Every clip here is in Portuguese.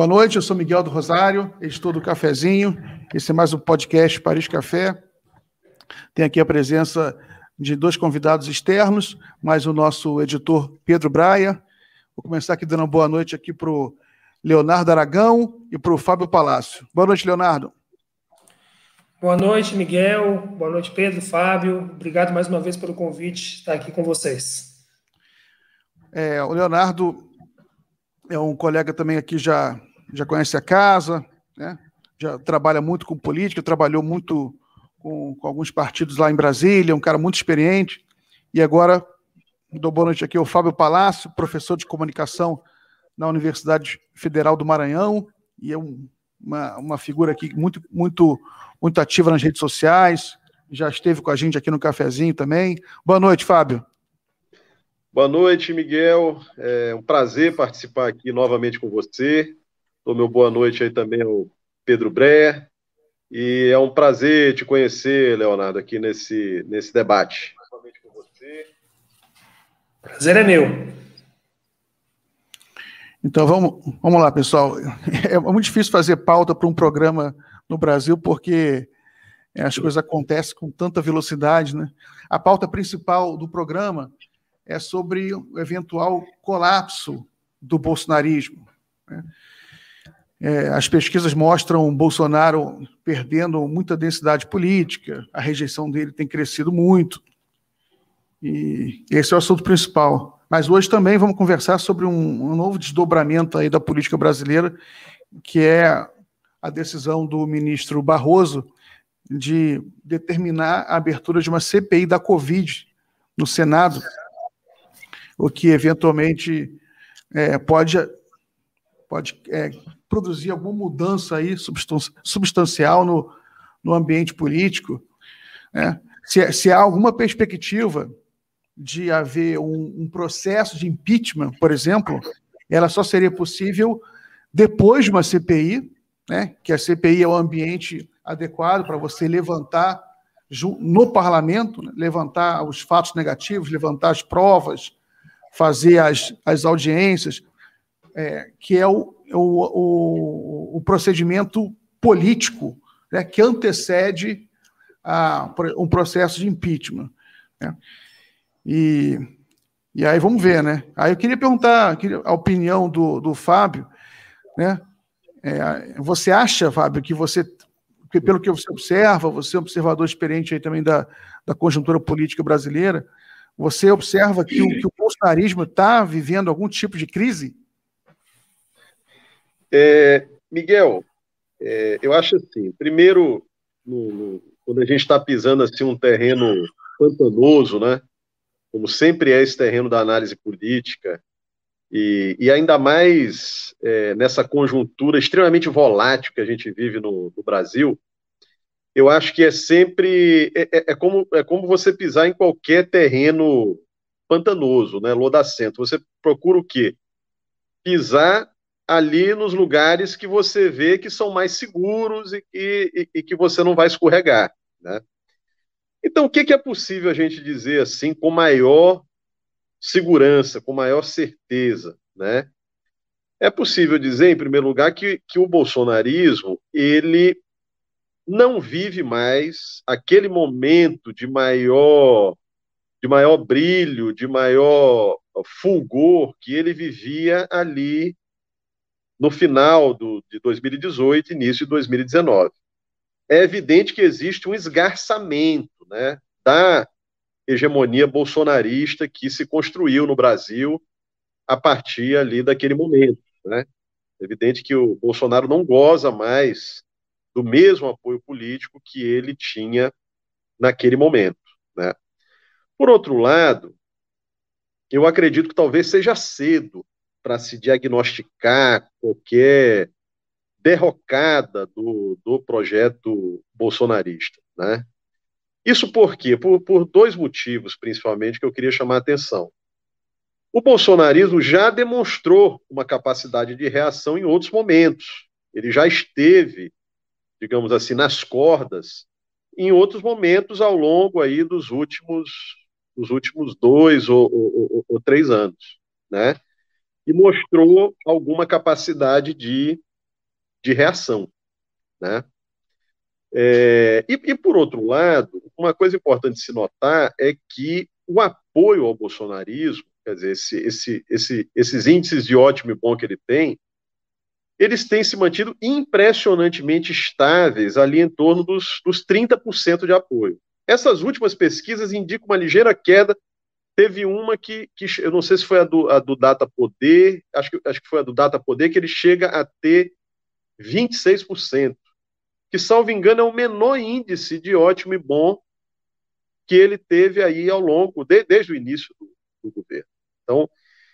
Boa noite, eu sou Miguel do Rosário, editor do Cafezinho. Esse é mais um podcast Paris Café. Tem aqui a presença de dois convidados externos, mais o nosso editor Pedro Braia. Vou começar aqui dando uma boa noite aqui para o Leonardo Aragão e para o Fábio Palácio. Boa noite, Leonardo. Boa noite, Miguel. Boa noite, Pedro, Fábio. Obrigado mais uma vez pelo convite estar aqui com vocês. É, o Leonardo é um colega também aqui, já, já conhece a casa, né? já trabalha muito com política, trabalhou muito com, com, alguns partidos lá em Brasília, um cara muito experiente. E agora, dou boa noite aqui ao Fábio Palácio, professor de comunicação na Universidade Federal do Maranhão, e é um, uma, uma figura aqui muito, muito, muito ativa nas redes sociais, já esteve com a gente aqui no cafezinho também. Boa noite, Fábio. Boa noite, Miguel. É um prazer participar aqui novamente com você. Dou meu boa noite aí também ao Pedro Breyer. E é um prazer te conhecer, Leonardo, aqui nesse, nesse debate. Prazer é meu. Então vamos, vamos lá, pessoal. É muito difícil fazer pauta para um programa no Brasil porque as coisas acontecem com tanta velocidade, né? A pauta principal do programa é sobre o eventual colapso do bolsonarismo. Né? É, as pesquisas mostram Bolsonaro perdendo muita densidade política, a rejeição dele tem crescido muito. E esse é o assunto principal. Mas hoje também vamos conversar sobre um, um novo desdobramento aí da política brasileira, que é a decisão do ministro Barroso de determinar a abertura de uma CPI da Covid no Senado, o que eventualmente é, pode, pode é, produzir alguma mudança aí substancial no, no ambiente político. Né? Se, se há alguma perspectiva de haver um, um, processo de impeachment, por exemplo, ela só seria possível depois de uma CPI, né? que a CPI é o ambiente adequado para você levantar no parlamento, né? levantar os fatos negativos, levantar as provas, fazer as, as audiências, é, que é o, o, o, o procedimento político né, que antecede a, um processo de impeachment. Né? E, e aí vamos ver, né? Aí eu queria perguntar a opinião do, do Fábio, né? É, você acha, Fábio, que você, que pelo que você observa, você é um observador experiente aí também da, da conjuntura política brasileira, você observa que o, que o bolsonarismo está vivendo algum tipo de crise? É, Miguel, é, eu acho assim, primeiro, no, no, quando a gente está pisando assim um terreno pantanoso, né, como sempre é esse terreno da análise política, e, e ainda mais é, nessa conjuntura extremamente volátil que a gente vive no, no Brasil, eu acho que é sempre é, é, é, como, é como você pisar em qualquer terreno pantanoso, né, lodacento. Você procura o quê? Pisar ali nos lugares que você vê que são mais seguros e, e, e que você não vai escorregar, né? Então, o que, que é possível a gente dizer assim com maior segurança, com maior certeza, né? É possível dizer, em primeiro lugar, que, que o bolsonarismo ele não vive mais aquele momento de maior de maior brilho, de maior fulgor que ele vivia ali no final do, de 2018, início de 2019. É evidente que existe um esgarçamento né, da hegemonia bolsonarista que se construiu no Brasil a partir ali daquele momento. Né? É evidente que o Bolsonaro não goza mais do mesmo apoio político que ele tinha naquele momento. Né? Por outro lado, eu acredito que talvez seja cedo para se diagnosticar qualquer derrocada do, do projeto bolsonarista. Né? Isso por quê? Por, por dois motivos, principalmente, que eu queria chamar a atenção. O bolsonarismo já demonstrou uma capacidade de reação em outros momentos. Ele já esteve digamos assim, nas cordas em outros momentos ao longo aí dos últimos, dos últimos dois ou, ou, ou, ou três anos, né? E mostrou alguma capacidade de de reação. Né? É, e, e, por outro lado, uma coisa importante se notar é que o apoio ao bolsonarismo, quer dizer, esse, esse, esse, esses índices de ótimo e bom que ele tem, eles têm se mantido impressionantemente estáveis ali em torno dos, dos 30% de apoio. Essas últimas pesquisas indicam uma ligeira queda. Teve uma que, que eu não sei se foi a do, a do Data Poder, acho que, acho que foi a do Data Poder, que ele chega a ter 26%, que, salvo engano, é o menor índice de ótimo e bom que ele teve aí ao longo, de, desde o início do, do governo. Então,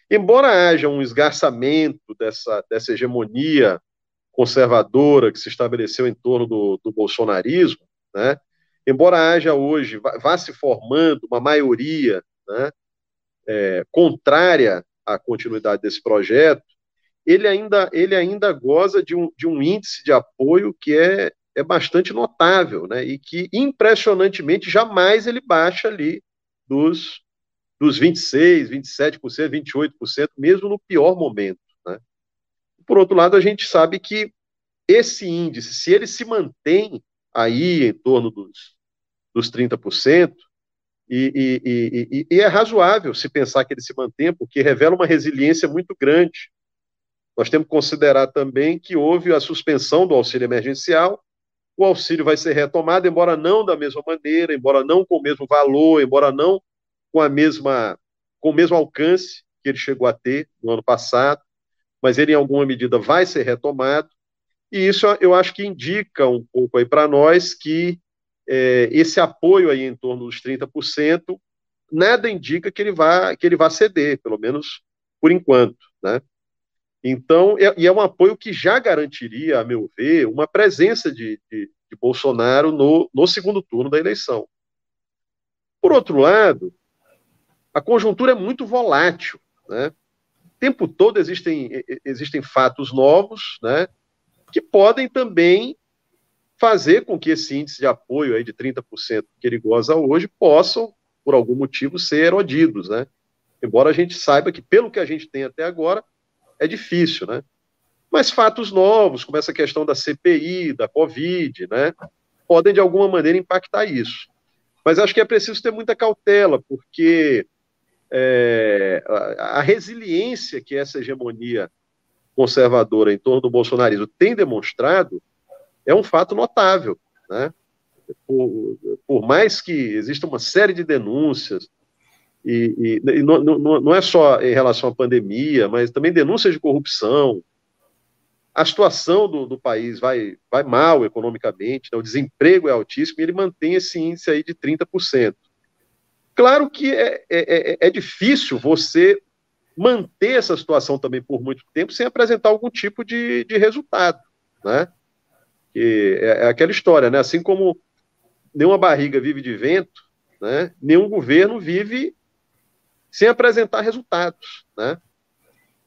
embora haja um esgarçamento dessa, dessa hegemonia conservadora que se estabeleceu em torno do, do bolsonarismo, né, embora haja hoje, vá, vá se formando uma maioria né, é, contrária à continuidade desse projeto, ele ainda, ele ainda goza de um, de um índice de apoio que é, é bastante notável, né, e que impressionantemente jamais ele baixa ali dos dos 26%, 27%, 28%, mesmo no pior momento. Né? Por outro lado, a gente sabe que esse índice, se ele se mantém aí em torno dos, dos 30%, e, e, e, e, é razoável se pensar que ele se mantém, porque revela uma resiliência muito grande. Nós temos que considerar também que houve a suspensão do auxílio emergencial, o auxílio vai ser retomado, embora não da mesma maneira, embora não com o mesmo valor, embora não com a mesma com o mesmo alcance que ele chegou a ter no ano passado, mas ele em alguma medida vai ser retomado. E isso eu acho que indica um pouco aí para nós que é, esse apoio aí em torno dos 30%, nada indica que ele vá que ele vá ceder, pelo menos por enquanto, né? Então, é, e é um apoio que já garantiria, a meu ver, uma presença de, de, de Bolsonaro no, no segundo turno da eleição. Por outro lado, a conjuntura é muito volátil, né? O tempo todo existem, existem fatos novos, né? Que podem também fazer com que esse índice de apoio aí de 30% que ele goza hoje possam, por algum motivo, ser erodidos, né? Embora a gente saiba que, pelo que a gente tem até agora, é difícil, né? Mas fatos novos, como essa questão da CPI, da Covid, né? Podem, de alguma maneira, impactar isso. Mas acho que é preciso ter muita cautela, porque é, a, a resiliência que essa hegemonia conservadora em torno do bolsonarismo tem demonstrado é um fato notável, né? Por, por mais que exista uma série de denúncias, e, e, e não, não, não, é só em relação à pandemia, mas também denúncias de corrupção, a situação do, do país vai, vai mal economicamente, né? o desemprego é altíssimo, e ele mantém esse índice aí de 30%. Claro que é, é, é, é difícil você manter essa situação também por muito tempo sem apresentar algum tipo de, de resultado, né? Que é, é, aquela história, né? Assim como nenhuma barriga vive de vento, né? Nenhum governo vive sem apresentar resultados, né?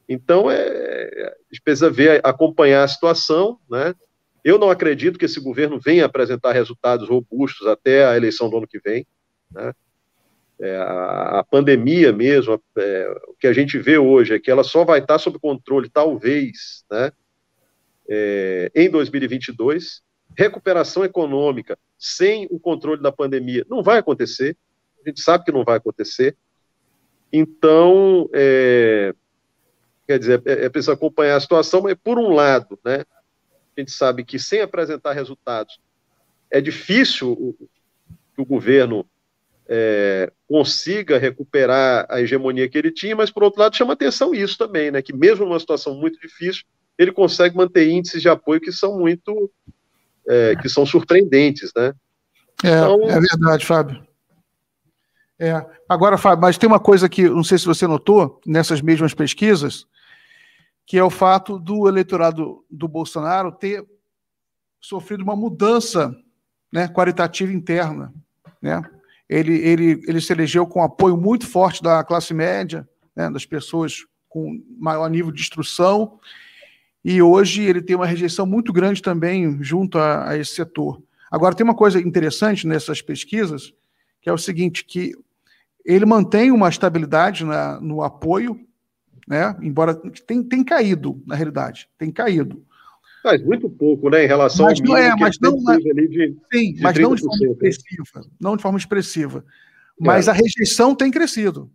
Então, é, a gente precisa ver, acompanhar a situação, né? Eu não acredito que esse governo venha apresentar resultados robustos até a eleição do ano que vem, né? é, a, a, pandemia mesmo, é, o que a gente vê hoje é que ela só vai estar sob controle, talvez, né, é, em 2022. Recuperação econômica sem o controle da pandemia não vai acontecer, a gente sabe que não vai acontecer. Então, é, quer dizer, é, é preciso acompanhar a situação, mas por um lado, né, a gente sabe que sem apresentar resultados é difícil o, que o governo é, consiga recuperar a hegemonia que ele tinha, mas por outro lado chama atenção isso também, né? Que mesmo numa situação muito difícil, ele consegue manter índices de apoio que são muito é, que são surpreendentes, né? É, então, é verdade, Fábio. É. Agora, Fábio, mas tem uma coisa que não sei se você notou nessas mesmas pesquisas, que é o fato do eleitorado do Bolsonaro ter sofrido uma mudança né, qualitativa interna, né? ele, ele, ele se elegeu com apoio muito forte da classe média, né, das pessoas com maior nível de instrução, e hoje ele tem uma rejeição muito grande também junto a, a esse setor. Agora, tem uma coisa interessante nessas pesquisas, que é o seguinte, que ele mantém uma estabilidade na, no apoio, né, embora tem, tem caído, na realidade, tem caído. Faz muito pouco, né, em relação mas ao não é, mas não, mas, de, sim, de mas não de forma né? expressiva, não de forma expressiva. Mas é. a rejeição tem crescido,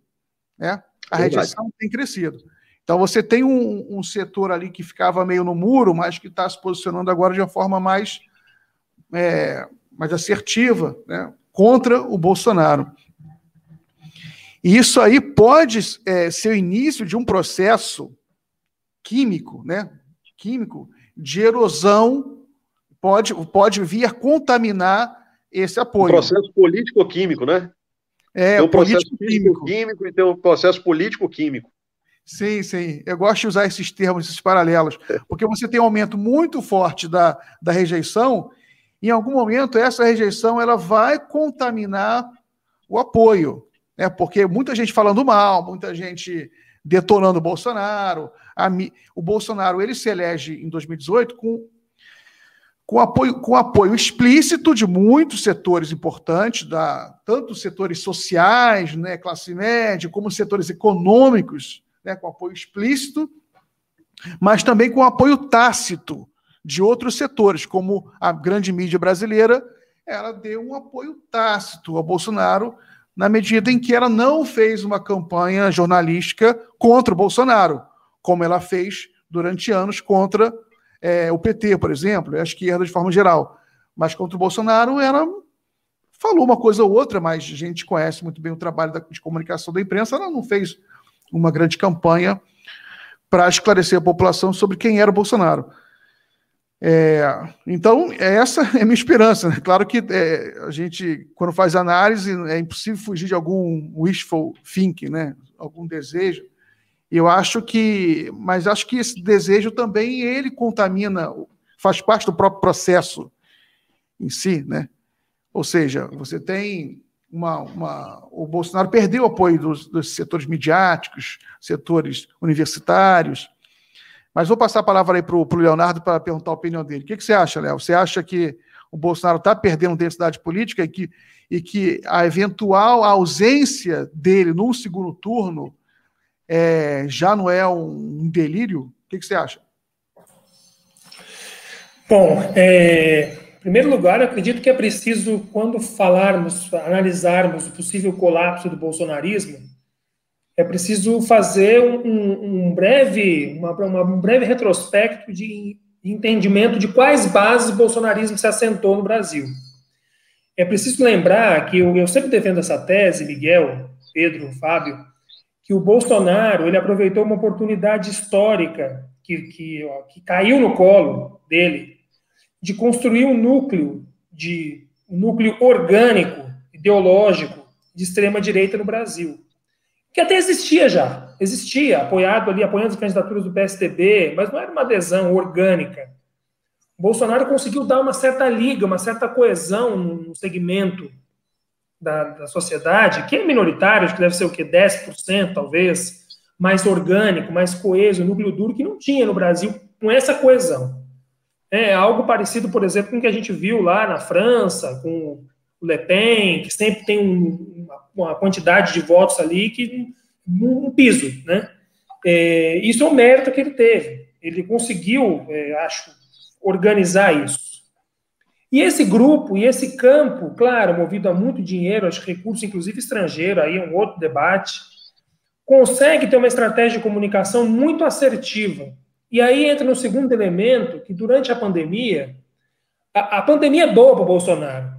né? A Verdade. rejeição tem crescido. Então você tem um, um, setor ali que ficava meio no muro, mas que está se posicionando agora de uma forma mais, é, mais assertiva, né? Contra o Bolsonaro. E isso aí pode é, ser o início de um processo químico, né? Químico de erosão, pode, pode vir a contaminar esse apoio. Um processo político-químico, né? É, tem um processo químico e tem um processo político-químico. Sim, sim. Eu gosto de usar esses termos, esses paralelos, porque você tem um aumento muito forte da, da rejeição, e em algum momento essa rejeição ela vai contaminar o apoio né? porque muita gente falando mal, muita gente detonando o Bolsonaro. A, o Bolsonaro ele se elege em 2018 com, com, apoio, com apoio explícito de muitos setores importantes, da, tanto setores sociais, né, classe média, como setores econômicos, né, com apoio explícito, mas também com apoio tácito de outros setores, como a grande mídia brasileira, ela deu um apoio tácito ao Bolsonaro na medida em que ela não fez uma campanha jornalística contra o Bolsonaro, como ela fez durante anos contra é, o PT, por exemplo, a esquerda de forma geral. Mas contra o Bolsonaro, ela falou uma coisa ou outra, mas a gente conhece muito bem o trabalho de comunicação da imprensa, ela não fez uma grande campanha para esclarecer a população sobre quem era o Bolsonaro. É, então, essa é a minha esperança. Né? Claro que é, a gente, quando faz análise, é impossível fugir de algum wishful thinking, né? algum desejo. Eu acho que, mas acho que esse desejo também ele contamina, faz parte do próprio processo em si, né? Ou seja, você tem uma, uma o Bolsonaro perdeu o apoio dos, dos setores midiáticos, setores universitários, mas vou passar a palavra aí para o Leonardo para perguntar a opinião dele. O que, que você acha, Léo? Você acha que o Bolsonaro está perdendo densidade política e que, e que a eventual ausência dele num segundo turno é, já não é um delírio? O que, que você acha? Bom, é, primeiro lugar, acredito que é preciso, quando falarmos, analisarmos o possível colapso do bolsonarismo, é preciso fazer um, um breve, uma, uma, um breve retrospecto de entendimento de quais bases o bolsonarismo se assentou no Brasil. É preciso lembrar que eu, eu sempre defendo essa tese, Miguel, Pedro, Fábio, que o Bolsonaro ele aproveitou uma oportunidade histórica que, que, ó, que caiu no colo dele de construir um núcleo de um núcleo orgânico, ideológico de extrema direita no Brasil que até existia já, existia, apoiado ali, apoiando as candidaturas do PSDB, mas não era uma adesão orgânica. O Bolsonaro conseguiu dar uma certa liga, uma certa coesão no segmento da, da sociedade, que é minoritário, que deve ser o quê? 10%, talvez, mais orgânico, mais coeso, núcleo duro, que não tinha no Brasil com essa coesão. É algo parecido, por exemplo, com o que a gente viu lá na França, com o Le Pen, que sempre tem um, uma quantidade de votos ali que um, piso, né? É, isso é o mérito que ele teve. Ele conseguiu, é, acho, organizar isso. E esse grupo e esse campo, claro, movido a muito dinheiro, acho que recursos, inclusive estrangeiro, aí é um outro debate, consegue ter uma estratégia de comunicação muito assertiva. E aí entra no segundo elemento, que durante a pandemia, a, a pandemia é boa para o Bolsonaro.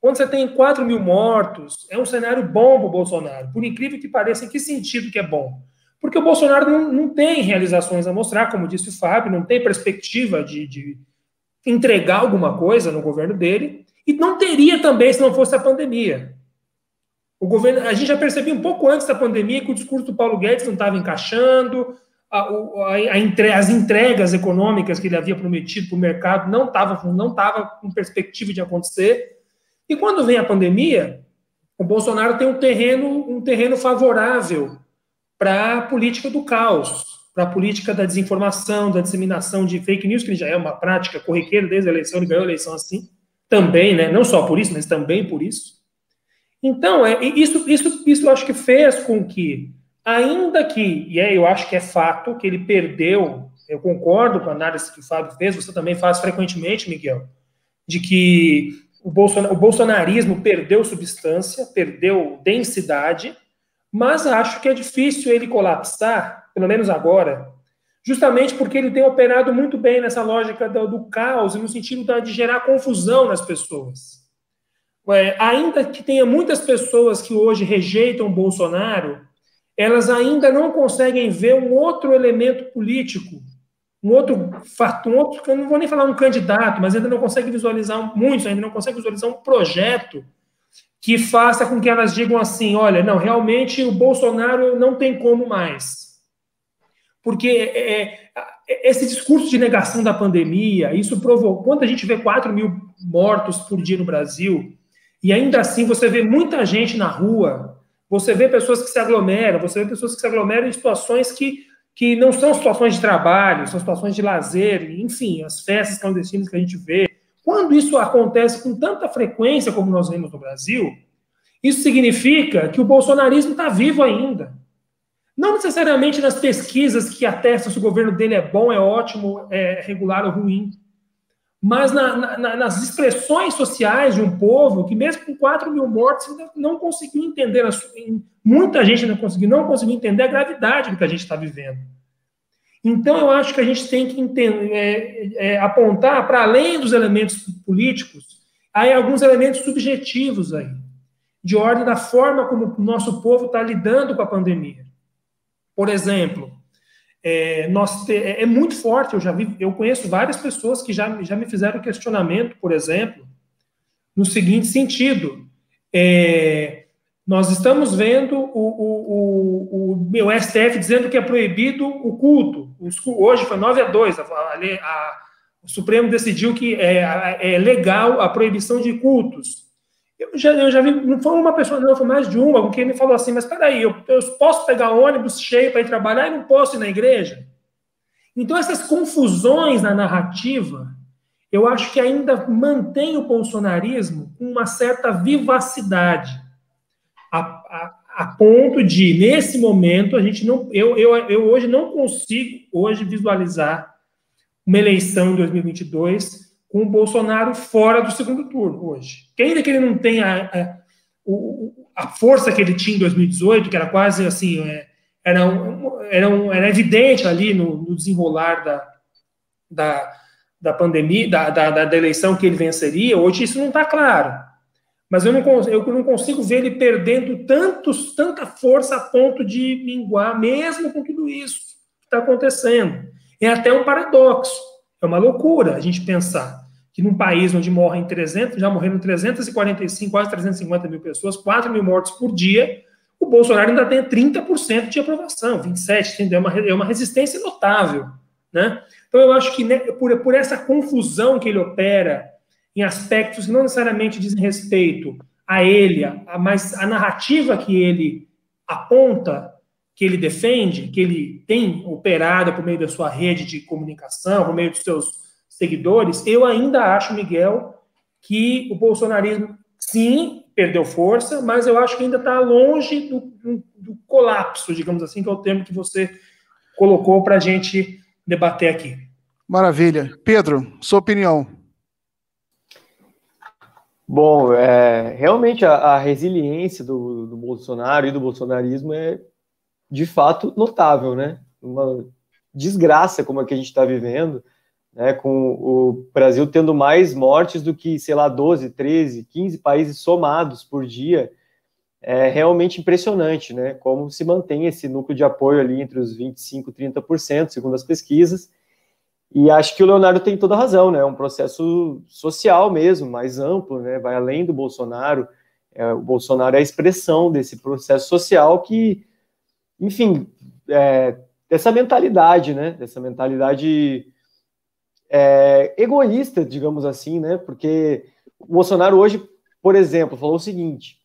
Quando você tem 4 mil mortos, é um cenário bom para o Bolsonaro. Por incrível que pareça, em que sentido que é bom? Porque o Bolsonaro não, não tem realizações a mostrar, como disse o Fábio, não tem perspectiva de, de entregar alguma coisa no governo dele, e não teria também se não fosse a pandemia. O governo, a gente já percebia um pouco antes da pandemia que o discurso do Paulo Guedes não estava encaixando, a, a, a entre, as entregas econômicas que ele havia prometido para o mercado não estavam não tava com perspectiva de acontecer. E quando vem a pandemia, o Bolsonaro tem um terreno, um terreno favorável para a política do caos, para a política da desinformação, da disseminação de fake news, que já é uma prática corriqueira desde a eleição, ele ganhou a eleição assim, também, né? não só por isso, mas também por isso. Então, é, isso, isso, isso eu acho que fez com que, ainda que, e é, eu acho que é fato, que ele perdeu Eu concordo com a análise que o Fábio fez, você também faz frequentemente, Miguel, de que o, o bolsonarismo perdeu substância, perdeu densidade, mas acho que é difícil ele colapsar, pelo menos agora, justamente porque ele tem operado muito bem nessa lógica do, do caos, no sentido de gerar confusão nas pessoas. É, ainda que tenha muitas pessoas que hoje rejeitam Bolsonaro, elas ainda não conseguem ver um outro elemento político, um outro fato, um outro, eu não vou nem falar um candidato, mas ainda não consegue visualizar muitos, ainda não consegue visualizar um projeto que faça com que elas digam assim, olha, não, realmente o Bolsonaro não tem como mais. Porque é, é, esse discurso de negação da pandemia, isso provocou, quando a gente vê 4 mil mortos por dia no Brasil, e ainda assim você vê muita gente na rua, você vê pessoas que se aglomeram, você vê pessoas que se aglomeram em situações que, que não são situações de trabalho, são situações de lazer, enfim, as festas clandestinas que a gente vê. Quando isso acontece com tanta frequência como nós vemos no Brasil, isso significa que o bolsonarismo está vivo ainda. Não necessariamente nas pesquisas que atestam se o governo dele é bom, é ótimo, é regular ou ruim mas na, na, nas expressões sociais de um povo que, mesmo com 4 mil mortes, não conseguiu entender, muita gente não conseguiu, não conseguiu entender a gravidade do que a gente está vivendo. Então, eu acho que a gente tem que entender, é, é, apontar para além dos elementos políticos, aí alguns elementos subjetivos aí, de ordem da forma como o nosso povo está lidando com a pandemia. Por exemplo, é, nós é, é muito forte. Eu já vi, eu conheço várias pessoas que já, já me fizeram questionamento, por exemplo, no seguinte sentido: é, nós estamos vendo o, o, o, o, STF dizendo que é proibido o culto. Hoje foi 9 a 2. A, a, o Supremo decidiu que é, é legal a proibição de cultos. Eu já, eu já vi, não foi uma pessoa, não, foi mais de uma, com quem me falou assim, mas peraí, eu, eu posso pegar ônibus cheio para ir trabalhar e não posso ir na igreja? Então, essas confusões na narrativa, eu acho que ainda mantém o bolsonarismo com uma certa vivacidade, a, a, a, ponto de, nesse momento, a gente não. Eu, eu, eu hoje não consigo hoje visualizar uma eleição em 2022 com o Bolsonaro fora do segundo turno hoje. Que ainda que ele não tenha a, a força que ele tinha em 2018, que era quase assim, é, era, era, era evidente ali no, no desenrolar da, da, da pandemia, da, da, da, eleição que ele venceria, hoje isso não está claro. Mas eu não, eu não consigo ver ele perdendo tantos, tanta força a ponto de minguar, mesmo com tudo isso que está acontecendo. É até um paradoxo. É uma loucura a gente pensar que num país onde morrem 300, já morreram 345, quase 350 mil pessoas, 4 mil mortos por dia, o Bolsonaro ainda tem 30% de aprovação, 27%, é uma, é uma resistência notável. Né? Então eu acho que né, por, por essa confusão que ele opera em aspectos que não necessariamente dizem respeito a ele, a, mas a narrativa que ele aponta, que ele defende, que ele tem operado por meio da sua rede de comunicação, por meio dos seus seguidores, eu ainda acho, Miguel, que o bolsonarismo, sim, perdeu força, mas eu acho que ainda está longe do, do, do, colapso, digamos assim, que é o termo que você colocou para a gente debater aqui. Maravilha. Pedro, sua opinião. Bom, é, realmente a, a resiliência do, do, Bolsonaro e do bolsonarismo é de fato notável, né? Uma desgraça como a que a gente está vivendo né, com o Brasil tendo mais mortes do que, sei lá, 12, 13, 15 países somados por dia, é realmente impressionante, né, como se mantém esse núcleo de apoio ali entre os 25 e 30%, segundo as pesquisas, e acho que o Leonardo tem toda a razão, né, é um processo social mesmo, mais amplo, né, vai além do Bolsonaro, é, o Bolsonaro é a expressão desse processo social que, enfim, é, dessa mentalidade, né, dessa mentalidade é, egoísta, digamos assim, né? Porque o Bolsonaro hoje, por exemplo, falou o seguinte: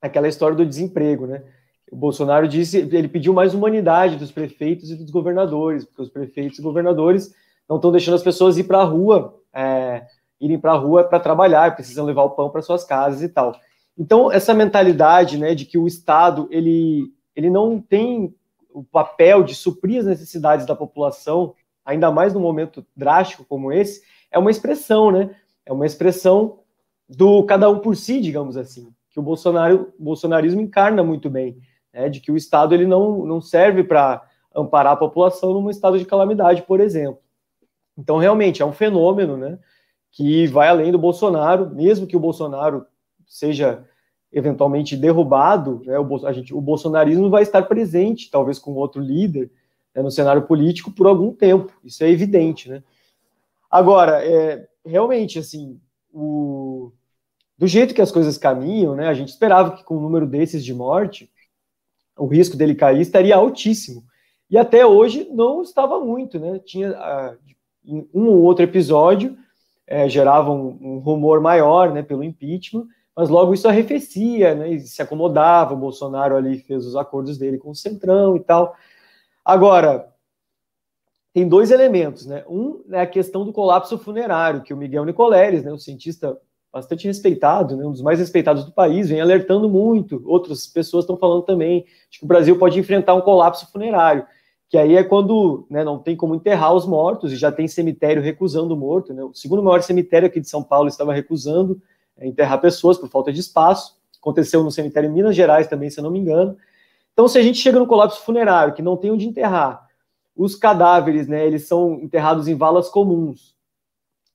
aquela história do desemprego, né? O Bolsonaro disse, ele pediu mais humanidade dos prefeitos e dos governadores, porque os prefeitos e governadores não estão deixando as pessoas ir para a rua, é, irem para a rua para trabalhar, precisam levar o pão para suas casas e tal. Então, essa mentalidade, né, de que o Estado ele, ele não tem o papel de suprir as necessidades da população ainda mais num momento drástico como esse, é uma expressão, né? É uma expressão do cada um por si, digamos assim, que o Bolsonaro, o bolsonarismo encarna muito bem, né? De que o Estado ele não, não serve para amparar a população num estado de calamidade, por exemplo. Então, realmente, é um fenômeno, né? Que vai além do Bolsonaro, mesmo que o Bolsonaro seja eventualmente derrubado, né, o, a gente, o bolsonarismo vai estar presente, talvez com outro líder, né, no cenário político por algum tempo. Isso é evidente, né? Agora, é, realmente, assim, o, do jeito que as coisas caminham, né, a gente esperava que com um número desses de morte, o risco dele cair estaria altíssimo. E até hoje não estava muito, né? Tinha um ou outro episódio é, gerava um, um rumor maior, né, pelo impeachment, mas logo isso arrefecia, né, e se acomodava, o Bolsonaro ali fez os acordos dele com o Centrão e tal. Agora, tem dois elementos, né, um é a questão do colapso funerário, que o Miguel Nicoleres, né, o cientista bastante respeitado, né, um dos mais respeitados do país, vem alertando muito, outras pessoas estão falando também, de que o Brasil pode enfrentar um colapso funerário, que aí é quando né, não tem como enterrar os mortos, e já tem cemitério recusando o morto, né, o segundo maior cemitério aqui de São Paulo estava recusando, enterrar pessoas por falta de espaço. Aconteceu no cemitério em Minas Gerais também, se eu não me engano. Então, se a gente chega no colapso funerário, que não tem onde enterrar, os cadáveres, né, eles são enterrados em valas comuns.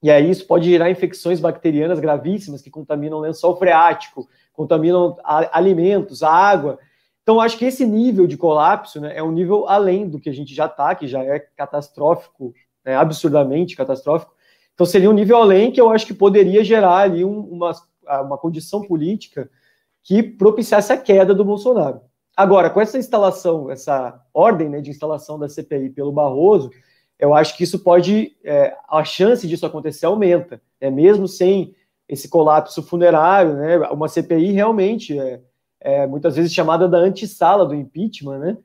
E aí isso pode gerar infecções bacterianas gravíssimas que contaminam o lençol freático, contaminam alimentos, a água. Então, acho que esse nível de colapso né, é um nível além do que a gente já está, que já é catastrófico, né, absurdamente catastrófico, então seria um nível além que eu acho que poderia gerar ali um, uma, uma condição política que propiciasse a queda do Bolsonaro. Agora, com essa instalação, essa ordem né, de instalação da CPI pelo Barroso, eu acho que isso pode, é, a chance disso acontecer aumenta, é mesmo sem esse colapso funerário, né, uma CPI realmente é, é muitas vezes chamada da antessala do impeachment, né,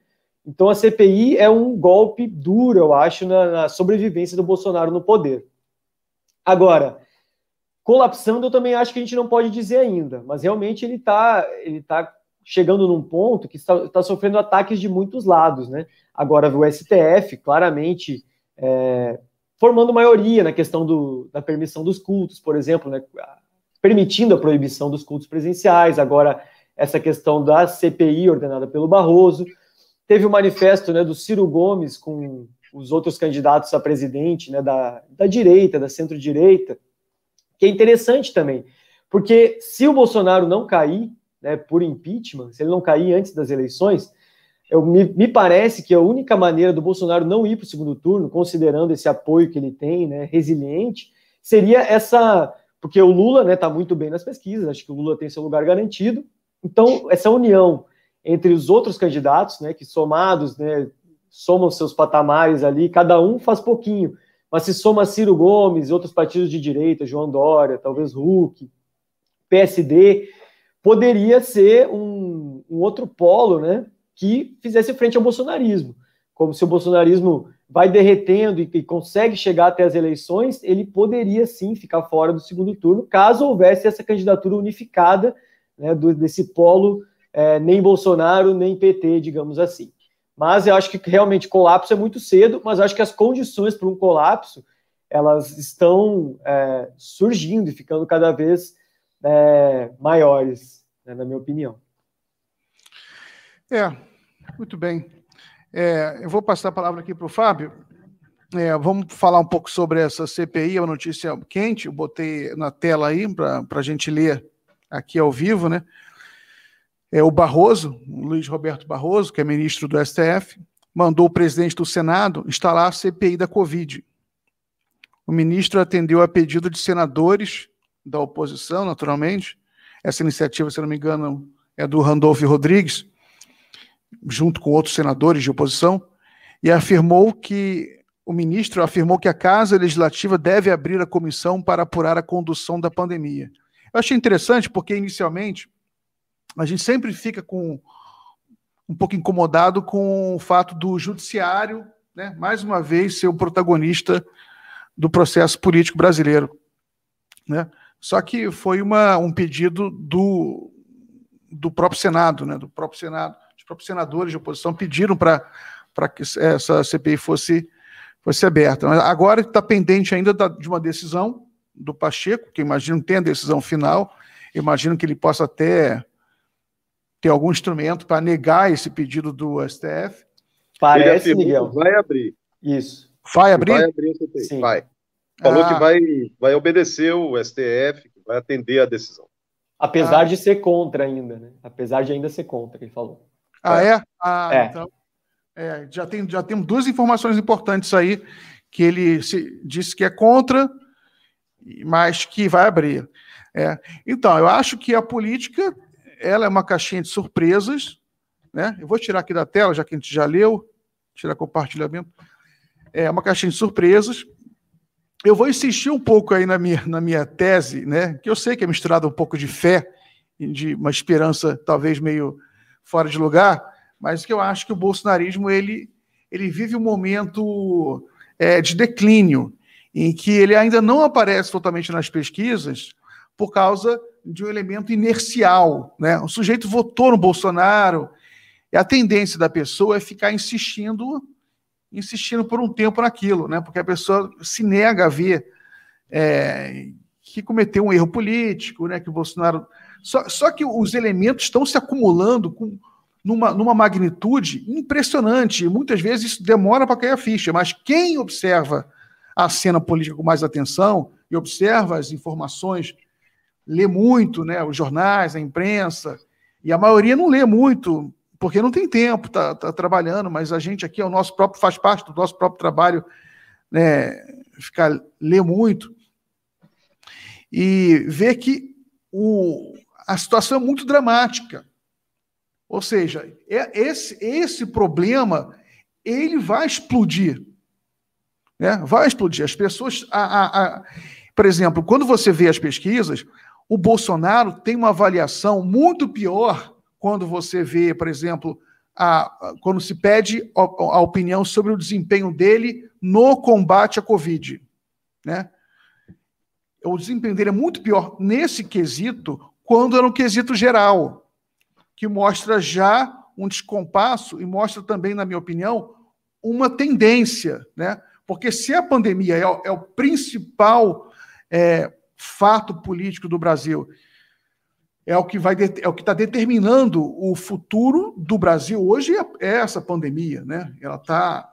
então a CPI é um golpe duro, eu acho, na, na sobrevivência do Bolsonaro no poder. Agora, colapsando eu também acho que a gente não pode dizer ainda, mas realmente ele está ele tá chegando num ponto que está, está, sofrendo ataques de muitos lados, né? Agora, o STF, claramente, é, formando maioria na questão do, da permissão dos cultos, por exemplo, né? permitindo a proibição dos cultos presenciais, agora essa questão da CPI ordenada pelo Barroso, teve o manifesto né, do Ciro Gomes com os outros candidatos a presidente, né, da, da direita, da centro-direita, que é interessante também, porque se o Bolsonaro não cair, né, por impeachment, se ele não cair antes das eleições, eu, me, me parece que a única maneira do Bolsonaro não ir para o segundo turno, considerando esse apoio que ele tem, né, resiliente, seria essa, porque o Lula está né, tá muito bem nas pesquisas, acho que o Lula tem seu lugar garantido, então essa união entre os outros candidatos, né, que somados, né, somam seus patamares ali, cada um faz pouquinho. Mas se soma Ciro Gomes, outros partidos de direita, João Dória, talvez Huck, PSD, poderia ser um, um outro polo, né, que fizesse frente ao bolsonarismo. Como se o bolsonarismo vai derretendo e, e, consegue chegar até as eleições, ele poderia sim ficar fora do segundo turno, caso houvesse essa candidatura unificada né, do, desse polo, é, nem Bolsonaro, nem PT, digamos assim. Mas eu acho que realmente colapso é muito cedo, mas acho que as condições para um colapso elas estão é, surgindo e ficando cada vez é, maiores, né, na minha opinião. É, muito bem. É, eu vou passar a palavra aqui para o Fábio. É, vamos falar um pouco sobre essa CPI, é uma notícia quente, eu botei na tela aí para a gente ler aqui ao vivo, né? É, o Barroso, Luiz Roberto Barroso, que é ministro do STF, mandou o presidente do Senado instalar a CPI da Covid. O ministro atendeu a pedido de senadores da oposição, naturalmente. Essa iniciativa, se não me engano, é do Randolph Rodrigues, junto com outros senadores de oposição, e afirmou que o ministro afirmou que a Casa Legislativa deve abrir a comissão para apurar a condução da pandemia. Eu achei interessante porque, inicialmente, a gente sempre fica com um pouco incomodado com o fato do judiciário, né, mais uma vez, ser o protagonista do processo político brasileiro. Né? Só que foi uma, um pedido do, do próprio Senado, né, do próprio Senado. Os próprios senadores de oposição pediram para que essa CPI fosse Foi ser aberta. Mas agora está pendente ainda de uma decisão do Pacheco, que imagino que tenha a decisão final, imagino que ele possa até ter algum instrumento para negar esse pedido do STF. Parece, Miguel. Vai abrir. Isso. Vai abrir? Vai abrir o CPI. Vai. Falou ah. que vai, vai obedecer o STF, que vai atender a decisão. Apesar ah. de ser contra ainda, né? Apesar de ainda ser contra, ele falou. Ah, é? Ah, é. então. É, já, tem, já temos duas informações importantes aí, que ele se, disse que é contra, mas que vai abrir. É. Então, eu acho que a política ela é uma caixinha de surpresas. Né? Eu vou tirar aqui da tela, já que a gente já leu, tirar compartilhamento. É uma caixinha de surpresas. Eu vou insistir um pouco aí na minha, na minha tese, né? que eu sei que é misturada um pouco de fé de uma esperança talvez meio fora de lugar, mas que eu acho que o bolsonarismo ele, ele vive um momento é, de declínio, em que ele ainda não aparece totalmente nas pesquisas por causa de um elemento inercial. Né? O sujeito votou no Bolsonaro, e a tendência da pessoa é ficar insistindo, insistindo por um tempo naquilo, né? porque a pessoa se nega a ver é, que cometeu um erro político, né? que o Bolsonaro. Só, só que os elementos estão se acumulando com numa, numa magnitude impressionante. Muitas vezes isso demora para cair a ficha, mas quem observa a cena política com mais atenção e observa as informações, lê muito, né, os jornais, a imprensa, e a maioria não lê muito, porque não tem tempo, está tá trabalhando, mas a gente aqui é o nosso próprio, faz parte do nosso próprio trabalho, né, ficar lê muito e ver que o, a situação é muito dramática. Ou seja, é esse, esse problema ele vai explodir. Né? Vai explodir. As pessoas. A, a, a, por exemplo, quando você vê as pesquisas, o Bolsonaro tem uma avaliação muito pior quando você vê, por exemplo, a, quando se pede a, a, opinião sobre o desempenho dele no combate à Covid. Né? O desempenho dele é muito pior nesse quesito quando é no quesito geral que mostra já um descompasso e mostra também, na minha opinião, uma tendência, né? Porque se a pandemia é o, é o principal é, fato político do Brasil, é o que vai é o que está determinando o futuro do Brasil hoje é, é essa pandemia, né? Ela está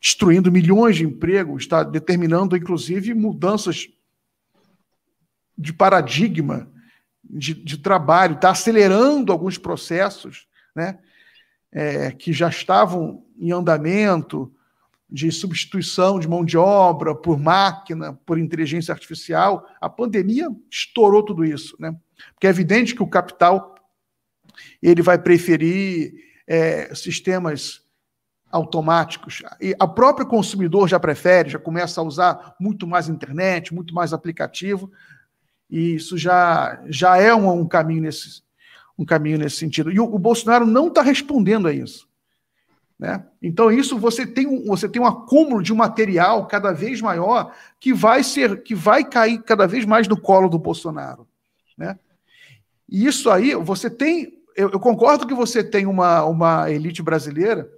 destruindo milhões de empregos, está determinando inclusive mudanças de paradigma de, de trabalho, está acelerando alguns processos né, é, que já estavam em andamento de substituição de mão de obra por máquina, por inteligência artificial. A pandemia estourou tudo isso, né? Porque é evidente que o capital ele vai preferir é, sistemas automáticos. E a própria consumidor já prefere, já começa a usar muito mais internet, muito mais aplicativo, e isso já, já é um, um caminho nesse, um caminho nesse sentido. E o, o Bolsonaro não está respondendo a isso. Né? Então, isso você tem, um, você tem um acúmulo de material cada vez maior que vai ser que vai cair cada vez mais no colo do Bolsonaro. Né? E isso aí, você tem. Eu, eu concordo que você tem uma, uma elite brasileira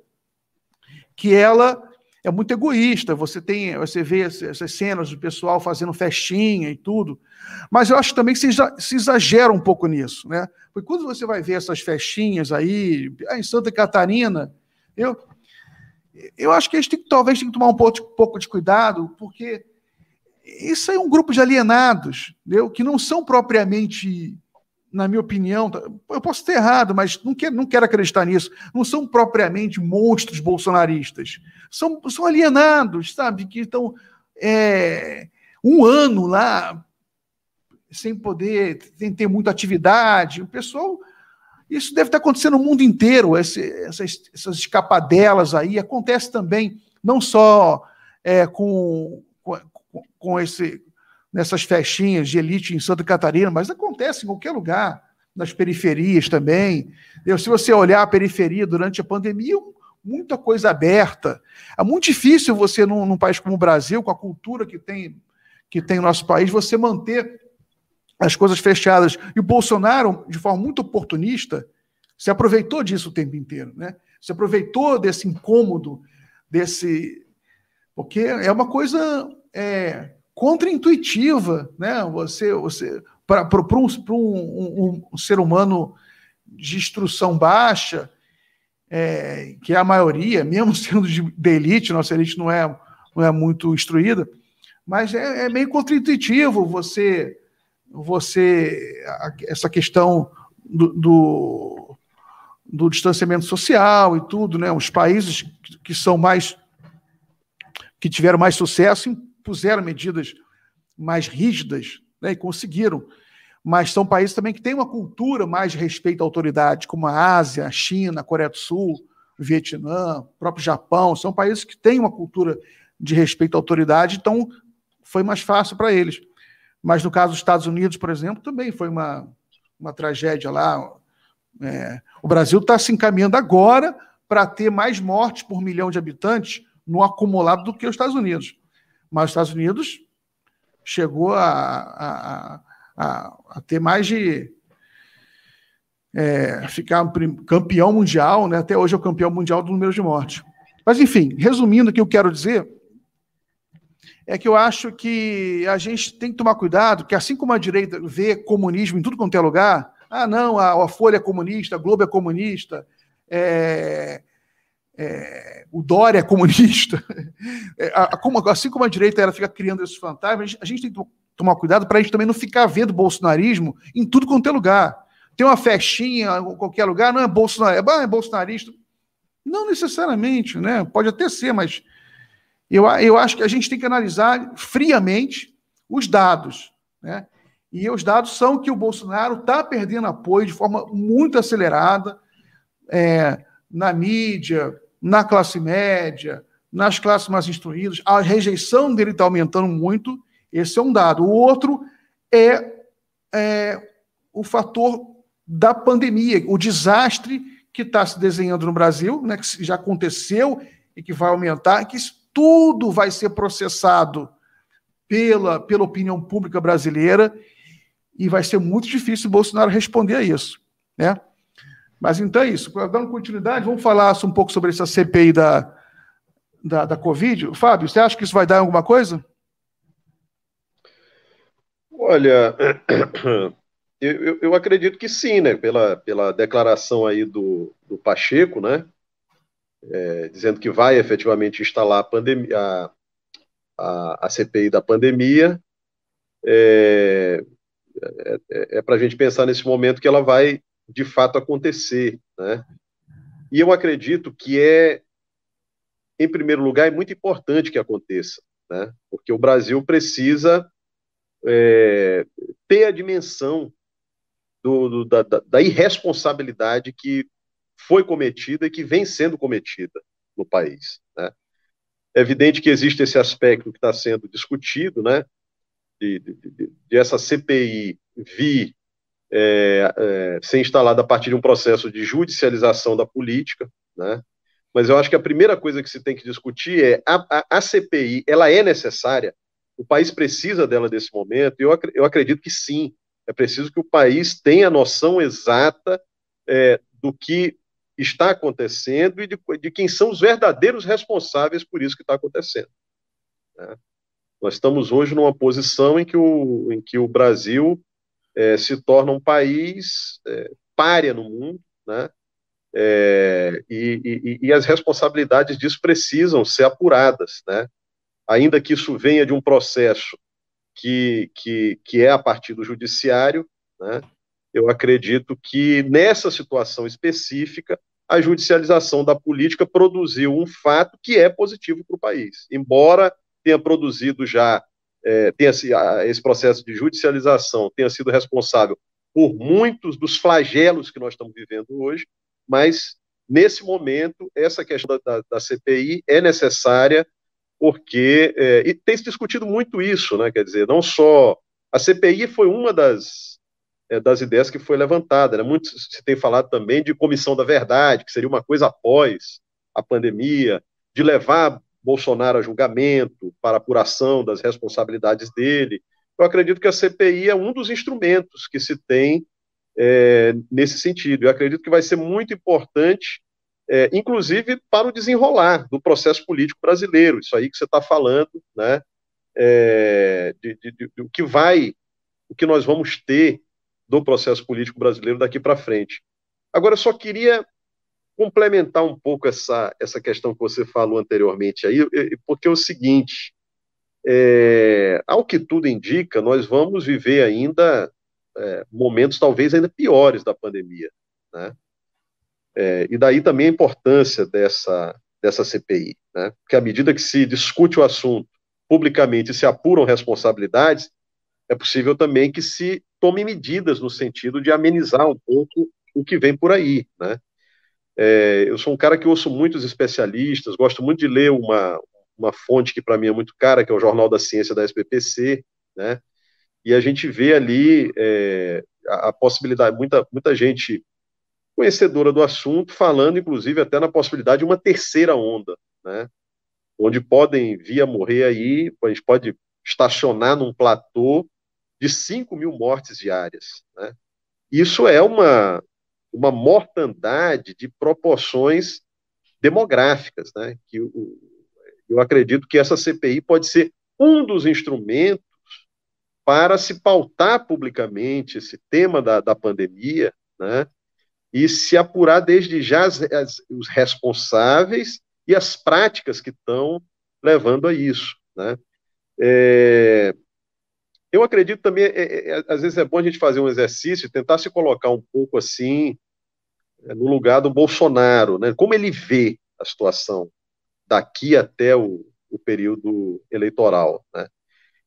que ela é muito egoísta. Você tem, você vê essas cenas do pessoal fazendo festinha e tudo, mas eu acho também que se exagera um pouco nisso, né? Porque quando você vai ver essas festinhas aí, ah, em Santa Catarina, eu, eu acho que gente tem, talvez tem que tomar um pouco, pouco de cuidado, porque isso é um grupo de alienados, entendeu? que não são propriamente na minha opinião, tá, eu posso ter errado, mas não quero, não quero acreditar nisso, não são propriamente monstros bolsonaristas. São, são alienados, sabe? Que estão é, um ano lá sem poder, sem ter muita atividade. O pessoal. Isso deve estar acontecendo no mundo inteiro, esse, essas, essas escapadelas aí. Acontece também, não só é, com, com, com esse nessas festinhas de elite em Santa Catarina, mas acontece em qualquer lugar, nas periferias também. Eu, se você olhar a periferia durante a pandemia, muita coisa aberta. É muito difícil você, num, num país como o Brasil, com a cultura que tem, que tem o nosso país, você manter as coisas fechadas. E o Bolsonaro, de forma muito oportunista, se aproveitou disso o tempo inteiro. Né? Se aproveitou desse incômodo, desse, Porque é uma coisa é, contraintuitiva, né? Você, você para um, um, um, ser humano de instrução baixa, é, que é a maioria, mesmo sendo de, de, elite, nossa elite não é, não é muito instruída, mas é, é meio contraintuitivo você, você essa questão do, do, do, distanciamento social e tudo, né? Os países que são mais que tiveram mais sucesso impuseram medidas mais rígidas né, e conseguiram. Mas são países também que têm uma cultura mais de respeito à autoridade, como a Ásia, a China, a Coreia do Sul, Vietnã, próprio Japão. São países que têm uma cultura de respeito à autoridade, então foi mais fácil para eles. Mas no caso dos Estados Unidos, por exemplo, também foi uma, uma tragédia lá. É, o Brasil está se encaminhando agora para ter mais mortes por milhão de habitantes no acumulado do que os Estados Unidos. Mas os Estados Unidos chegou a, a, a, a ter mais de é, ficar campeão mundial, né? até hoje é o campeão mundial do número de mortes. Mas, enfim, resumindo o que eu quero dizer, é que eu acho que a gente tem que tomar cuidado, que assim como a direita vê comunismo em tudo quanto é lugar, ah, não, a, a Folha é comunista, a Globo é comunista, é, é, o Dória é comunista. É, a, como, assim como a direita ela fica criando esses fantasmas, a gente, a tem que tomar cuidado para a gente também não ficar vendo bolsonarismo em tudo quanto é lugar. Tem uma festinha em qualquer lugar, não é é, é bolsonarista. Não necessariamente, né? Pode até ser, mas eu, eu acho que a gente tem que analisar friamente os dados, né? E os dados são que o Bolsonaro está perdendo apoio de forma muito acelerada é, na mídia, na classe média, nas classes mais instruídas. A rejeição dele está aumentando muito. Esse é um dado. O outro é, é o fator da pandemia, o desastre que está se desenhando no Brasil, né, que já aconteceu e que vai aumentar, que tudo vai ser processado pela, pela opinião pública brasileira e vai ser muito difícil o Bolsonaro responder a isso. Né? Mas então é isso. Dando continuidade, vamos falar um pouco sobre essa CPI da, da, da Covid. Fábio, você acha que isso vai dar alguma coisa? Olha, eu, eu, acredito que sim, né? Pela, pela declaração aí do, do Pacheco, né? É, dizendo que vai efetivamente instalar a, pandemia, a, a, a CPI da pandemia. É, é, é, é para a gente pensar nesse momento que ela vai de fato acontecer, né? E eu acredito que é, em primeiro lugar, é muito importante que aconteça, né? Porque o Brasil precisa é, ter a dimensão do, do, da, da irresponsabilidade que foi cometida e que vem sendo cometida no país, né? É evidente que existe esse aspecto que está sendo discutido, né? De, de, de, de essa CPI vir é, é, ser instalada a partir de um processo de judicialização da política, né? Mas eu acho que a primeira coisa que se tem que discutir é a, a, a CPI, ela é necessária? O país precisa dela nesse momento? Eu, eu acredito que sim. É preciso que o país tenha noção exata é, do que está acontecendo e de, de, quem são os verdadeiros responsáveis por isso que está acontecendo. Né? Nós estamos hoje numa posição em que o, em que o Brasil é, se torna um país é, párea no mundo, né? É, e, e, e, as responsabilidades disso precisam ser apuradas, né? Ainda que isso venha de um processo que, que, que é a partir do judiciário, né? Eu acredito que nessa situação específica a judicialização da política produziu um fato que é positivo para o país, embora tenha produzido já é, tenha, esse processo de judicialização tenha sido responsável por muitos dos flagelos que nós estamos vivendo hoje, mas nesse momento essa questão da, da, da CPI é necessária porque é, e tem se discutido muito isso, né? Quer dizer, não só a CPI foi uma das é, das ideias que foi levantada, né? Muito se tem falado também de comissão da verdade, que seria uma coisa após a pandemia, de levar Bolsonaro a julgamento, para apuração das responsabilidades dele. Eu acredito que a CPI é um dos instrumentos que se tem é, nesse sentido. Eu acredito que vai ser muito importante é, inclusive para o desenrolar do processo político brasileiro, isso aí que você está falando, né, é, de, de, de, o que vai, o que nós vamos ter do processo político brasileiro daqui para frente. Agora, só queria complementar um pouco essa, essa questão que você falou anteriormente aí, porque é o seguinte, é, ao que tudo indica, nós vamos viver ainda é, momentos talvez ainda piores da pandemia, né? É, e daí também a importância dessa, dessa CPI, né? Porque à medida que se discute o assunto publicamente e se apuram responsabilidades, é possível também que se tome medidas no sentido de amenizar um pouco o que vem por aí, né? É, eu sou um cara que ouço muitos especialistas, gosto muito de ler uma, uma fonte que para mim é muito cara, que é o Jornal da Ciência da SPPC, né? E a gente vê ali é, a, a, possibilidade, muita, muita gente conhecedora do assunto, falando inclusive até na possibilidade de uma terceira onda, né? Onde podem vir a morrer aí, a gente pode estacionar num platô de 5 mil mortes diárias, né? Isso é uma, uma mortandade de proporções demográficas, né? Que o, eu acredito que essa CPI pode ser um dos instrumentos para se pautar publicamente esse tema da, da pandemia, né? E se apurar desde já as, as, os responsáveis e as práticas que estão levando a isso, né? É, eu acredito também, é, é, é, às vezes é bom a gente fazer um exercício, tentar se colocar um pouco assim é, no lugar do Bolsonaro, né? Como ele vê a situação, daqui até o, o período eleitoral. Né?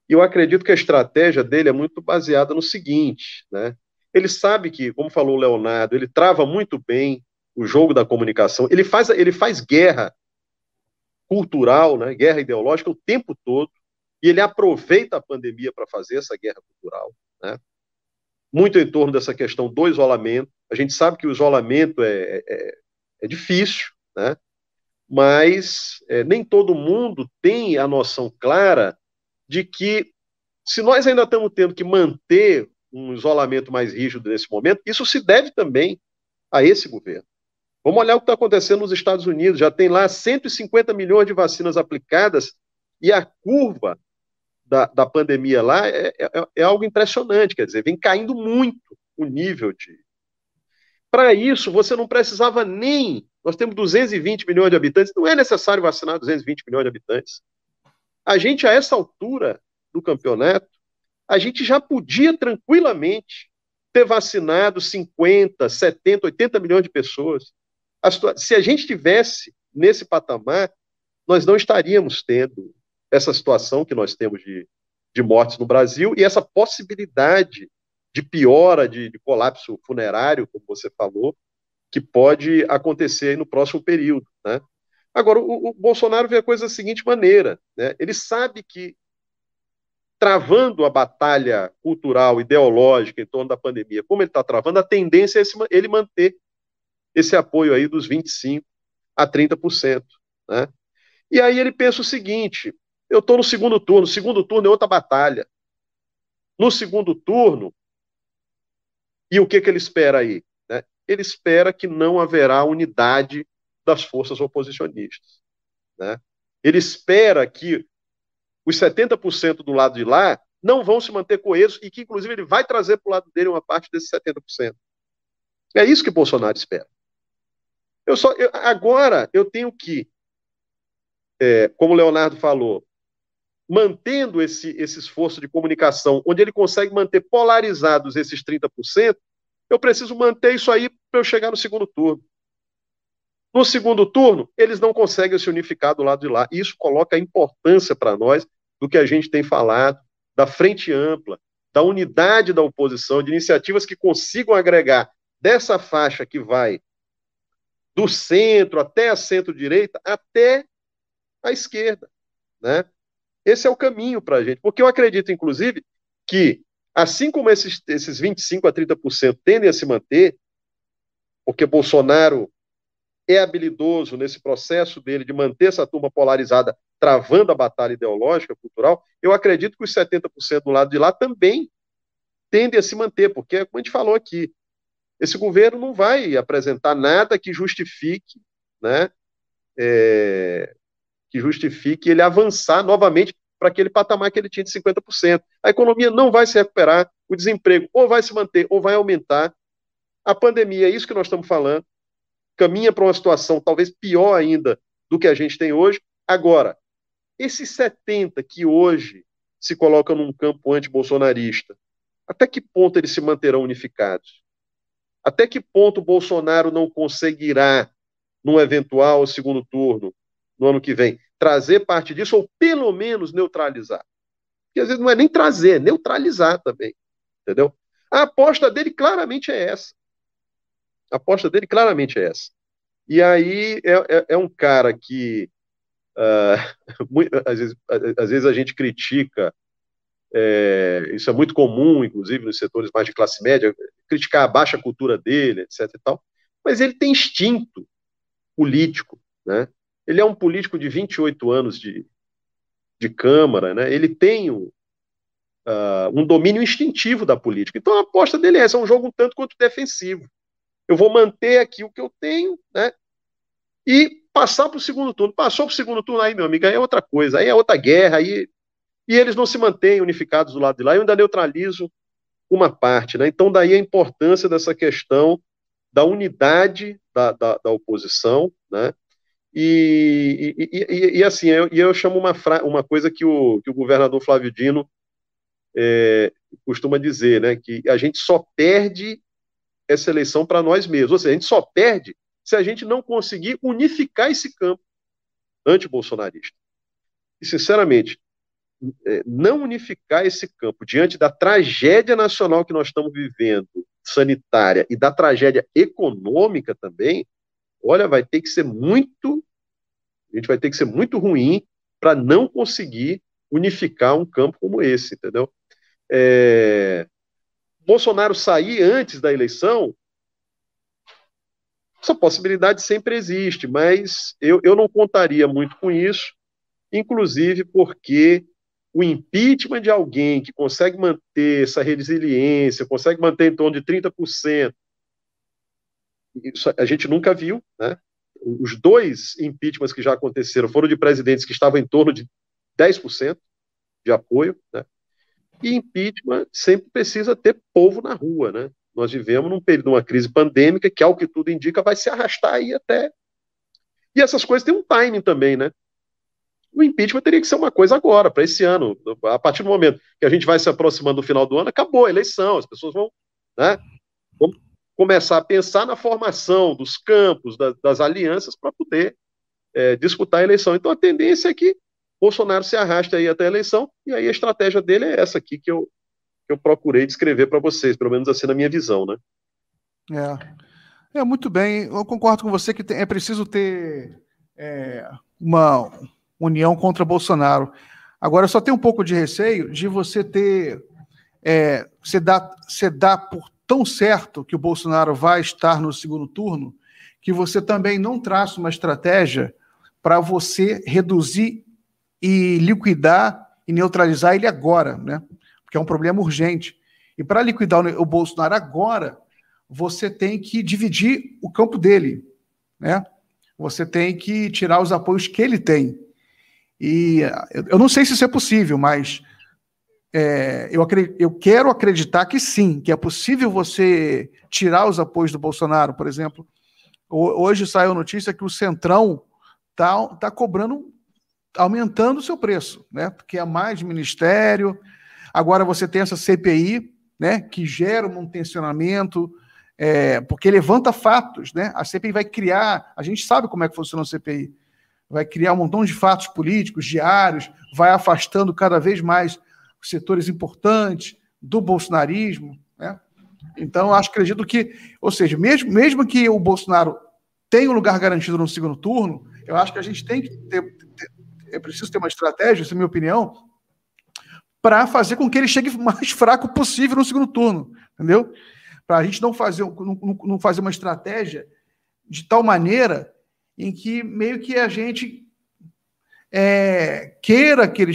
E eu acredito que a estratégia dele é muito baseada no seguinte, né? Ele sabe que, como falou o Leonardo, ele trava muito bem o jogo da comunicação, ele faz, ele faz guerra cultural, né, guerra ideológica o tempo todo, e ele aproveita a pandemia para fazer essa guerra cultural, né? muito em torno dessa questão do isolamento. A gente sabe que o isolamento é, é, é difícil, né? mas é, nem todo mundo tem a noção clara de que, se nós ainda estamos tendo que manter um isolamento mais rígido nesse momento, isso se deve também a esse governo. Vamos olhar o que está acontecendo nos Estados Unidos. Já tem lá 150 milhões de vacinas aplicadas e a curva da, da pandemia lá é, é, é algo impressionante. Quer dizer, vem caindo muito o nível de. Para isso, você não precisava nem nós temos 220 milhões de habitantes, não é necessário vacinar 220 milhões de habitantes. A gente, a essa altura do campeonato, a gente já podia tranquilamente ter vacinado 50, 70, 80 milhões de pessoas. Se a gente tivesse nesse patamar, nós não estaríamos tendo essa situação que nós temos de, de mortes no Brasil e essa possibilidade de piora, de, de colapso funerário, como você falou, que pode acontecer no próximo período. Né? Agora, o, o, Bolsonaro vê a coisa da seguinte maneira: né? ele sabe que, travando a batalha cultural, ideológica em torno da pandemia, como ele está travando, a tendência é esse, ele manter esse apoio aí dos 25% a 30%. Né? E aí ele pensa o seguinte: eu estou no segundo turno, segundo turno é outra batalha. No segundo turno, e o que, que ele espera aí? ele espera que não haverá unidade das forças oposicionistas. Né? Ele espera que os 70% do lado de lá não vão se manter coesos e que, inclusive, ele vai trazer para o lado dele uma parte desses 70%. É isso que Bolsonaro espera. Eu só, eu, agora eu tenho que, é, como o Leonardo falou, mantendo esse, esse esforço de comunicação, onde ele consegue manter polarizados esses 30%, eu preciso manter isso aí para eu chegar no segundo turno. No segundo turno, eles não conseguem se unificar do lado de lá. Isso coloca a importância para nós do que a gente tem falado, da frente ampla, da unidade da oposição, de iniciativas que consigam agregar dessa faixa que vai do centro até a centro-direita, até a esquerda. Né? Esse é o caminho para a gente, porque eu acredito, inclusive, que Assim como esses, esses 25% a 30% tendem a se manter, porque Bolsonaro é habilidoso nesse processo dele de manter essa turma polarizada, travando a batalha ideológica, cultural, eu acredito que os 70% do lado de lá também tendem a se manter, porque, como a gente falou aqui, esse governo não vai apresentar nada que justifique né, é, que justifique ele avançar novamente para aquele patamar que ele tinha de 50%. A economia não vai se recuperar, o desemprego ou vai se manter ou vai aumentar. A pandemia, é isso que nós estamos falando, caminha para uma situação talvez pior ainda do que a gente tem hoje. Agora, esses 70 que hoje se colocam num campo anti-bolsonarista, até que ponto eles se manterão unificados? Até que ponto Bolsonaro não conseguirá, num eventual segundo turno, no ano que vem, trazer parte disso, ou pelo menos neutralizar. Porque às vezes não é nem trazer, é neutralizar também. Entendeu? A aposta dele claramente é essa. A aposta dele claramente é essa. E aí é, é, é um cara que uh, muito, às, vezes, às, vezes, a gente critica, é, isso é muito comum, inclusive nos setores mais de classe média, criticar a baixa cultura dele, etc. E tal, mas ele tem instinto político, né? Ele é um político de 28 anos de, de Câmara, né? ele tem um, uh, um domínio instintivo da política. Então a aposta dele é essa, é um jogo um tanto quanto defensivo. Eu vou manter aqui o que eu tenho, né? E passar para o segundo turno. Passou para o segundo turno, aí, meu amigo, aí é outra coisa, aí é outra guerra, aí. E eles não se mantêm unificados do lado de lá. Eu ainda neutralizo uma parte, né? Então, daí a importância dessa questão da unidade da, da, da oposição, né? E, e, e, e, assim, eu, eu chamo uma, fra uma coisa que o, que o governador Flávio Dino é, costuma dizer, né, que a gente só perde essa eleição para nós mesmos, ou seja, a gente só perde se a gente não conseguir unificar esse campo anti-bolsonarista. E, sinceramente, é, não unificar esse campo diante da tragédia nacional que nós estamos vivendo, sanitária, e da tragédia econômica também, olha, vai ter que ser muito, a gente vai ter que ser muito ruim para não conseguir unificar um campo como esse, entendeu? É, Bolsonaro sair antes da eleição, essa possibilidade sempre existe, mas eu, eu não contaria muito com isso, inclusive porque o impeachment de alguém que consegue manter essa resiliência, consegue manter em torno de 30%, isso a gente nunca viu, né? Os dois impeachments que já aconteceram foram de presidentes que estavam em torno de 10% de apoio, né? E impeachment sempre precisa ter povo na rua, né? Nós vivemos num período, uma crise pandêmica que, ao que tudo indica, vai se arrastar aí até. E essas coisas têm um timing também, né? O impeachment teria que ser uma coisa agora, para esse ano. A partir do momento que a gente vai se aproximando do final do ano, acabou a eleição, as pessoas vão, né? Começar a pensar na formação dos campos, da, das alianças, para poder é, disputar a eleição. Então a tendência é que Bolsonaro se arraste aí até a eleição, e aí a estratégia dele é essa aqui que eu, que eu procurei descrever para vocês, pelo menos assim na minha visão, né? É. é muito bem. Eu concordo com você que é preciso ter é, uma união contra Bolsonaro. Agora, eu só tenho um pouco de receio de você ter. É, você, dá, você dá por tão certo que o Bolsonaro vai estar no segundo turno que você também não traça uma estratégia para você reduzir e liquidar e neutralizar ele agora, né? que é um problema urgente. E para liquidar o Bolsonaro agora, você tem que dividir o campo dele, né? Você tem que tirar os apoios que ele tem. E eu não sei se isso é possível, mas é, eu, eu quero acreditar que sim, que é possível você tirar os apoios do Bolsonaro, por exemplo. Hoje saiu a notícia que o Centrão está tá cobrando, aumentando o seu preço, né? Porque é mais ministério, Agora você tem essa CPI, né, que gera um tensionamento, é, porque levanta fatos, né? A CPI vai criar, a gente sabe como é que funciona a CPI, vai criar um montão de fatos políticos diários, vai afastando cada vez mais setores importantes do bolsonarismo, né? Então, acho, acredito que, ou seja, mesmo, mesmo que o Bolsonaro tenha um lugar garantido no segundo turno, eu acho que a gente tem que ter, ter é preciso ter uma estratégia, essa é a minha opinião, para fazer com que ele chegue mais fraco possível no segundo turno, entendeu? Para a gente não fazer, não, não fazer uma estratégia de tal maneira em que meio que a gente é, queira que ele,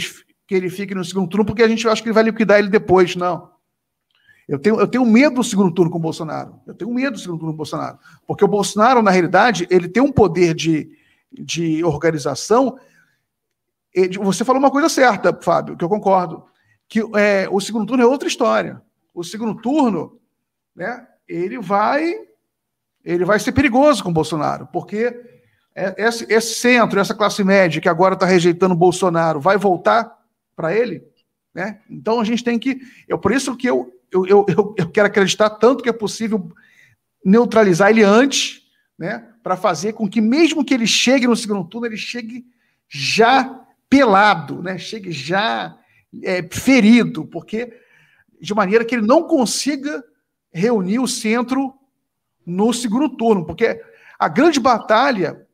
que ele fique no segundo turno, porque a gente acha que ele vai liquidar ele depois. Não. Eu tenho, eu tenho medo do segundo turno com o Bolsonaro. Eu tenho medo do segundo turno com o Bolsonaro. Porque o Bolsonaro, na realidade, ele tem um poder de, de organização. Você falou uma coisa certa, Fábio, que eu concordo. Que é, o segundo turno é outra história. O segundo turno, né, ele vai ele vai ser perigoso com o Bolsonaro, porque esse, esse centro, essa classe média que agora está rejeitando o Bolsonaro, vai voltar para ele? Né? Então a gente tem que. É por isso que eu, eu, eu, eu quero acreditar tanto que é possível neutralizar ele antes, né? Para fazer com que, mesmo que ele chegue no segundo turno, ele chegue já pelado, né? Chegue já é, ferido, porque de maneira que ele não consiga reunir o centro no segundo turno, porque a grande batalha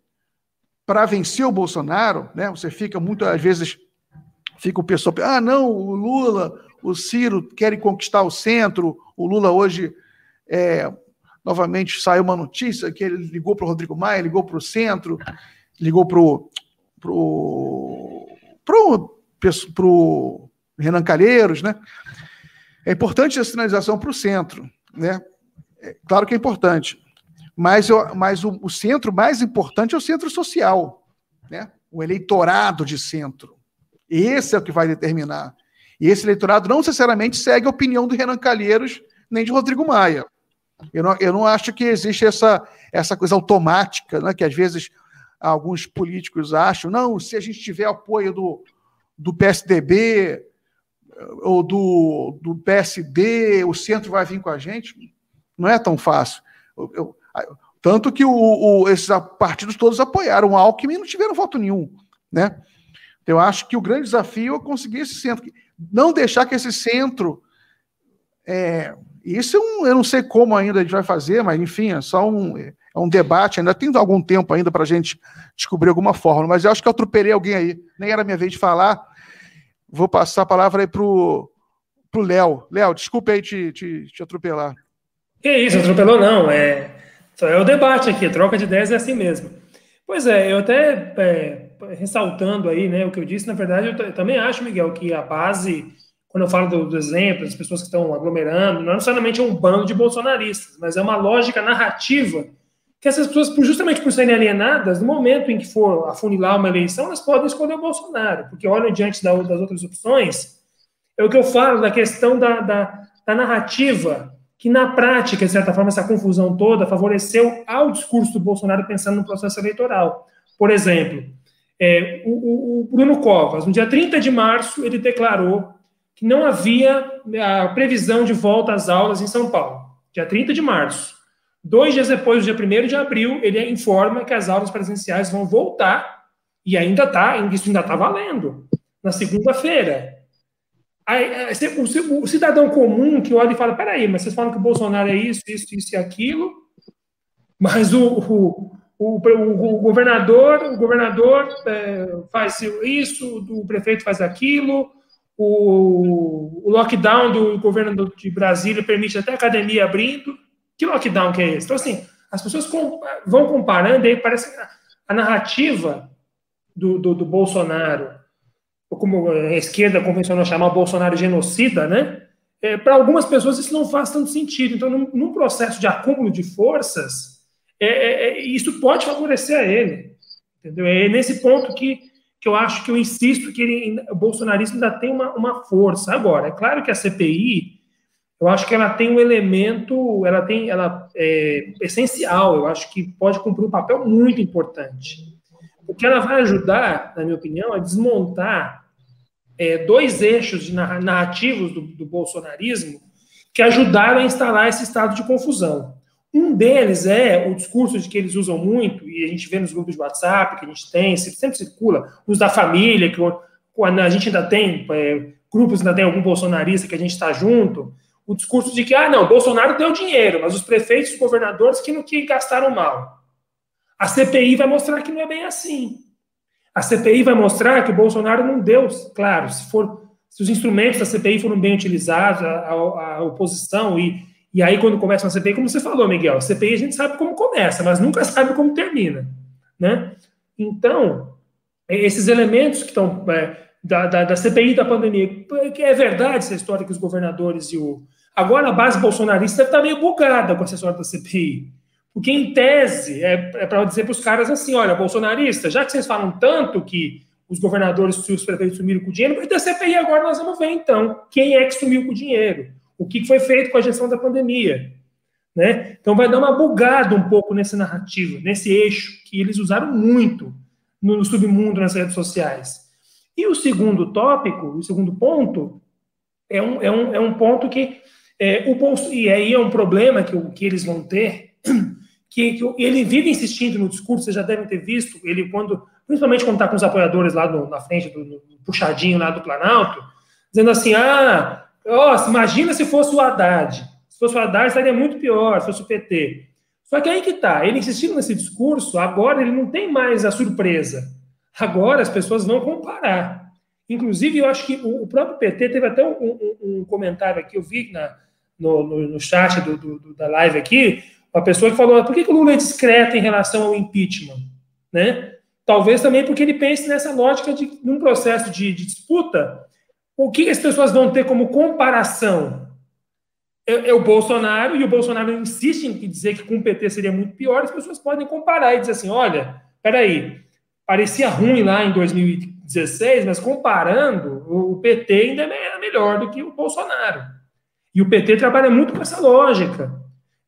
para vencer o Bolsonaro, né? Você fica muitas vezes fica o pessoal, ah, não, o Lula, o Ciro querem conquistar o centro, o Lula hoje é, novamente saiu uma notícia que ele ligou para o Rodrigo Maia, ligou para o centro, ligou para o pro, pro, pro Renan Calheiros, né? É importante a sinalização para o centro, né? É, claro que é importante, mas, eu, mas o, o centro mais importante é o centro social, né? O eleitorado de centro. Esse é o que vai determinar. E esse eleitorado não necessariamente segue a opinião do Renan Calheiros nem de Rodrigo Maia. Eu não, eu não acho que existe essa, essa coisa automática, né, que às vezes alguns políticos acham, não, se a gente tiver apoio do, do PSDB ou do, do PSD, o centro vai vir com a gente. Não é tão fácil. Eu, eu, tanto que o, o, esses partidos todos apoiaram o Alckmin e não tiveram voto nenhum. Né? Eu acho que o grande desafio é conseguir esse centro. Não deixar que esse centro. É, isso é um, eu não sei como ainda a gente vai fazer, mas enfim, é só um, é um debate. Ainda tem algum tempo ainda para a gente descobrir alguma fórmula, mas eu acho que eu atropelei alguém aí. Nem era minha vez de falar. Vou passar a palavra aí para o Léo. Léo, desculpe aí te, te, te atropelar. Que isso, atropelou não. É, é o debate aqui, troca de ideias é assim mesmo. Pois é, eu até é, ressaltando aí, né, o que eu disse, na verdade, eu, eu, também acho, Miguel, que a base, quando eu falo do, do exemplo, das pessoas que estão aglomerando, não é necessariamente um bando de bolsonaristas, mas é uma lógica narrativa que essas pessoas, justamente por serem alienadas, no momento em que for afunilar uma eleição, elas podem escolher o Bolsonaro, porque olham diante da, das outras opções. É o que eu falo da questão da, da, da narrativa, que na prática, de certa forma, essa confusão toda favoreceu ao discurso do Bolsonaro pensando no processo eleitoral. Por exemplo, é, o, o, Bruno Covas, no dia 30 de março, ele declarou que não havia a previsão de volta às aulas em São Paulo. Dia 30 de março. Dois dias depois, dia 1 de abril, ele informa que as aulas presenciais vão voltar e ainda está, isso ainda está valendo, na segunda-feira. O cidadão comum que olha e fala: peraí, mas vocês falam que o Bolsonaro é isso, isso, isso e aquilo, mas o, o o, o, o governador, o governador é, faz isso, o prefeito faz aquilo, o, o, lockdown do governo de Brasília permite até academia abrindo. Que lockdown que é esse? Então, assim, as pessoas com, vão comparando, aí parece que a, a narrativa do, do, do, Bolsonaro, como a esquerda convencionou chamar o Bolsonaro genocida, né? É, Para algumas pessoas isso não faz tanto sentido. Então, num, num processo de acúmulo de forças, é, é, é, isso pode favorecer a ele. Entendeu? É nesse ponto que, que eu acho que eu insisto que ele, o bolsonarismo ainda tem uma, uma força. Agora, é claro que a CPI, eu acho que ela tem um elemento, ela tem, ela é essencial, eu acho que pode cumprir um papel muito importante. Porque ela vai ajudar, na minha opinião, a desmontar é, dois eixos narrativos do, do bolsonarismo que ajudaram a instalar esse estado de confusão. Um deles é o discurso de que eles usam muito, e a gente vê nos grupos de WhatsApp que a gente tem, sempre circula, os da família, que a gente ainda tem, é, grupos ainda tem algum bolsonarista que a gente está junto, o discurso de que, ah, não, Bolsonaro deu dinheiro, mas os prefeitos e governadores que que gastaram mal. A CPI vai mostrar que não é bem assim. A CPI vai mostrar que o Bolsonaro não deu, claro, se for se os instrumentos da CPI foram bem utilizados, a, a, a oposição e e aí, quando começa uma CPI, como você falou, Miguel, CPI a gente sabe como começa, mas nunca sabe como termina, né? Então, esses elementos que estão é, da, da, da, CPI da pandemia, é verdade essa história que os governadores e o, Agora a base bolsonarista estar meio bugada com essa história da CPI. Porque, em tese, é, é para dizer para os caras assim: olha, bolsonarista, já que vocês falam tanto que os governadores e os prefeitos sumiram com o dinheiro, vai ter CPI agora, nós vamos ver então quem é que sumiu com o dinheiro, o que foi feito com a gestão da pandemia. Né? Então vai dar uma bugada um pouco nessa narrativa, nesse eixo que eles usaram muito no, submundo nas redes sociais. E o segundo tópico, o segundo ponto, é um, é um, é um ponto que é, o Bolso, e aí é um problema que, que eles vão ter, que, que ele vive insistindo no discurso, vocês já devem ter visto, ele quando, principalmente quando está com os apoiadores lá no, na frente, do, no puxadinho lá do Planalto, dizendo assim, ah, ó, imagina se fosse o Haddad, se fosse o Haddad estaria muito pior, se fosse o PT. Só que aí que tá, ele insistindo nesse discurso, agora ele não tem mais a surpresa. Agora as pessoas vão comparar. Inclusive, eu acho que o, próprio PT teve até um, um, um comentário aqui, eu vi na, no, no, no chat do, do, da live aqui, uma pessoa que falou: por que, que o Lula é discreto em relação ao impeachment? Né? Talvez também porque ele pense nessa lógica de num processo de, de disputa, o que as pessoas vão ter como comparação? É, é, o Bolsonaro, e o Bolsonaro insiste em dizer que com o PT seria muito pior, as pessoas podem comparar e dizer assim: olha, peraí, parecia ruim lá em 2016, mas comparando, o PT ainda é melhor do que o Bolsonaro. E o PT trabalha muito com essa lógica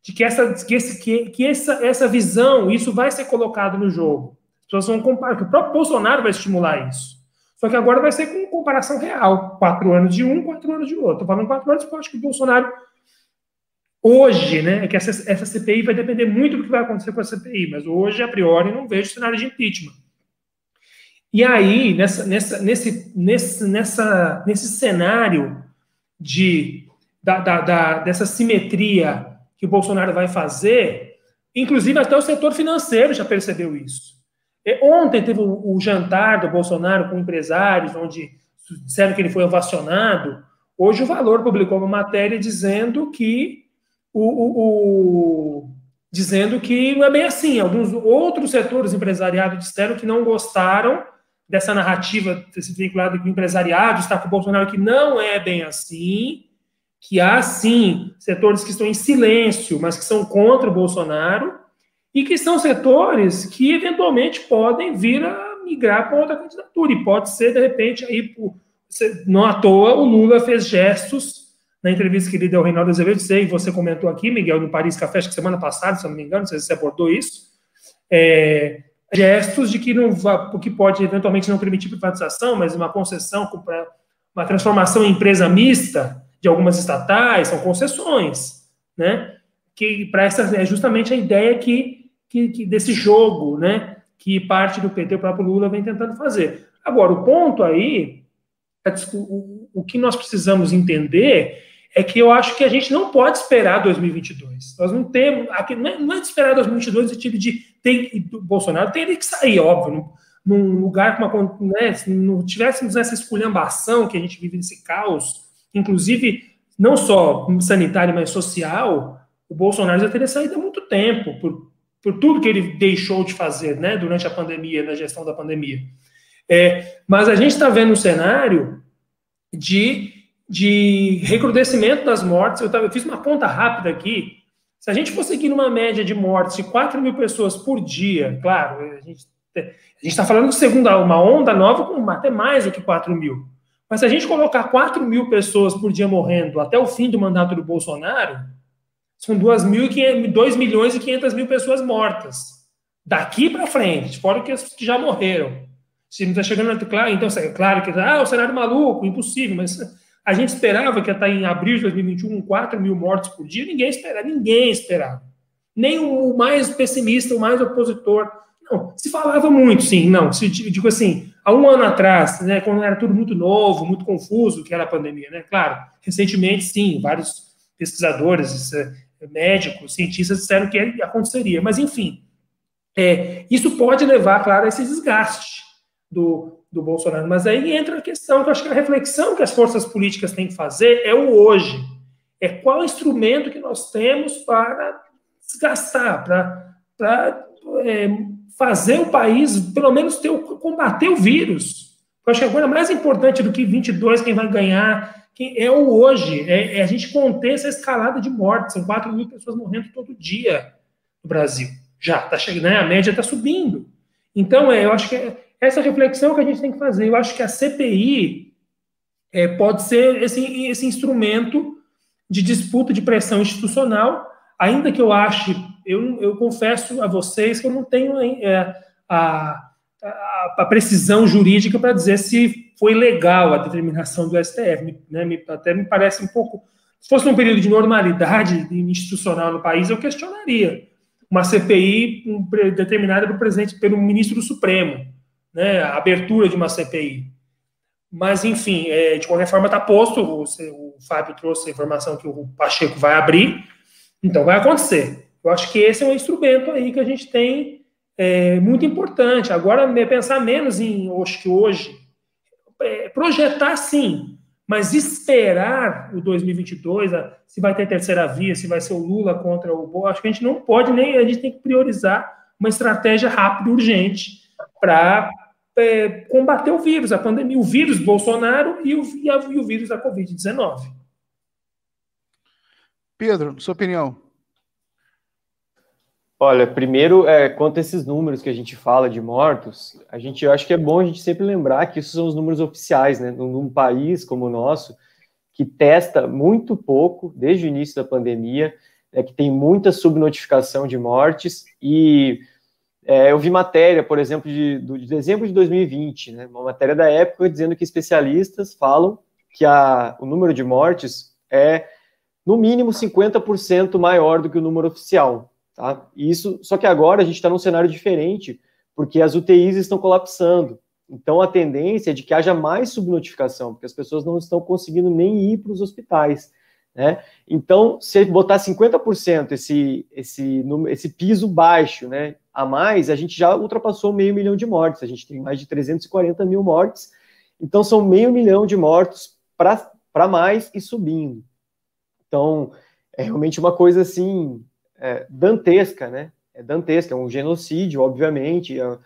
de que essa, que, esse, que, que essa, essa visão, isso vai ser colocado no jogo. As pessoas vão comparar, que o próprio Bolsonaro vai estimular isso. Só que agora vai ser com comparação real. Quatro anos de um, quatro anos de outro. Estou falando quatro anos porque eu acho que o Bolsonaro, hoje, né, é que essa, essa CPI vai depender muito do que vai acontecer com a CPI, mas hoje, a priori, não vejo cenário de impeachment. E aí, nessa, nessa, nesse, nesse, nessa, nesse cenário de, da, da, da, dessa simetria que o Bolsonaro vai fazer, inclusive até o setor financeiro já percebeu isso. E ontem teve o, o, jantar do Bolsonaro com empresários, onde disseram que ele foi ovacionado. Hoje o Valor publicou uma matéria dizendo que o, o, o dizendo que não é bem assim. Alguns outros setores empresariados disseram que não gostaram dessa narrativa desse vinculado com o empresariado está com o Bolsonaro, que não é bem assim, que há sim setores que estão em silêncio, mas que são contra o Bolsonaro, e que são setores que eventualmente podem vir a migrar para outra candidatura, e pode ser, de repente, aí, não à toa, o Lula fez gestos na entrevista que ele deu ao Reinaldo Azevedo, sei, você comentou aqui, Miguel, no Paris Café, acho que semana passada, se eu não me engano, não sei se você abordou isso, é, gestos de que não que pode eventualmente não permitir privatização, mas uma concessão para uma transformação em empresa mista de algumas estatais, são concessões, né? Que para essa é justamente a ideia que, que, que, desse jogo, né? Que parte do PT, o próprio Lula, vem tentando fazer. Agora, o ponto aí, o, que nós precisamos entender é que eu acho que a gente não pode esperar 2022. Nós não temos. Aqui, não, é, é de esperar 2022 no sentido de. Tem, Bolsonaro tem que sair, óbvio. Num, lugar com uma. Né, se não tivéssemos essa esculhambação que a gente vive nesse caos, inclusive não só sanitário, mas social, o Bolsonaro já teria saído há muito tempo, por, por tudo que ele deixou de fazer né, durante a pandemia, na gestão da pandemia. É, mas a gente está vendo um cenário de de recrudescimento das mortes. Eu, tava, eu fiz uma conta rápida aqui. Se a gente fosse seguir uma média de mortes de 4 mil pessoas por dia, claro, a gente está falando de segunda, uma onda nova com até mais do que 4 mil. Mas se a gente colocar 4 mil pessoas por dia morrendo até o fim do mandato do Bolsonaro, são 2, 2 milhões e 500 mil pessoas mortas. Daqui para frente, fora que que já morreram. Se não está chegando, claro, então, é claro que ah, o cenário maluco, impossível, mas a gente esperava que estar em abril de 2021 4 mil mortes por dia. Ninguém esperava, ninguém esperava. Nem o mais pessimista, o mais opositor. Não, se falava muito, sim, não. Se, digo assim, há um ano atrás, né, quando era tudo muito novo, muito confuso, que era a pandemia, né? Claro, recentemente, sim, vários pesquisadores, é, médicos, cientistas disseram que aconteceria. Mas, enfim, é, isso pode levar, claro, a esse desgaste do, do Bolsonaro. Mas aí entra a questão, que eu acho que a reflexão que as forças políticas têm que fazer é o hoje. É qual instrumento que nós temos para desgastar, para, é, fazer o país, pelo menos, ter, combater o vírus. Eu acho que agora mais importante do que 22, quem vai ganhar, quem é o hoje, é, é a gente conter essa escalada de mortes. São 4 mil pessoas morrendo todo dia no Brasil. Já está chegando, né? a média está subindo. Então, é, eu acho que é essa reflexão que a gente tem que fazer. Eu acho que a CPI é, pode ser esse, esse instrumento de disputa de pressão institucional, ainda que eu ache, eu, eu confesso a vocês que eu não tenho é, a, a, a, precisão jurídica para dizer se foi legal a determinação do STF. Né? Me, até me parece um pouco. Se fosse um período de normalidade institucional no país, eu questionaria uma CPI determinada pelo presidente, pelo ministro do Supremo, né? A abertura de uma CPI. Mas, enfim, é, de qualquer forma, está posto. O, o Fábio trouxe a informação que o Pacheco vai abrir, então vai acontecer. Eu acho que esse é um instrumento aí que a gente tem é, muito importante. Agora, pensar menos em, acho que hoje, é, projetar sim, mas esperar o 2022, se vai ter terceira via, se vai ser o Lula contra o Bo, acho que a gente não pode nem, a gente tem que priorizar uma estratégia rápida, urgente, para é, combater o vírus, a pandemia, o vírus Bolsonaro e o, e, a, e o vírus da Covid-19. Pedro, sua opinião? Olha, primeiro, é, quanto a esses números que a gente fala de mortos, a gente eu acho que é bom a gente sempre lembrar que isso são os números oficiais, né? Num, num país como o nosso, que testa muito pouco desde o início da pandemia, é, que tem muita subnotificação de mortes, e é, eu vi matéria, por exemplo, de, de dezembro de 2020, né? Uma matéria da época dizendo que especialistas falam que a, o número de mortes é no mínimo 50% maior do que o número oficial. Tá? Isso, só que agora a gente está num cenário diferente, porque as UTIs estão colapsando. Então a tendência é de que haja mais subnotificação, porque as pessoas não estão conseguindo nem ir para os hospitais. Né? Então, se botar 50% esse, esse, esse piso baixo né, a mais, a gente já ultrapassou meio milhão de mortes. A gente tem mais de 340 mil mortes. Então, são meio milhão de mortos para mais e subindo. Então, é realmente uma coisa assim é, dantesca, né? É dantesca, é um genocídio, obviamente, é,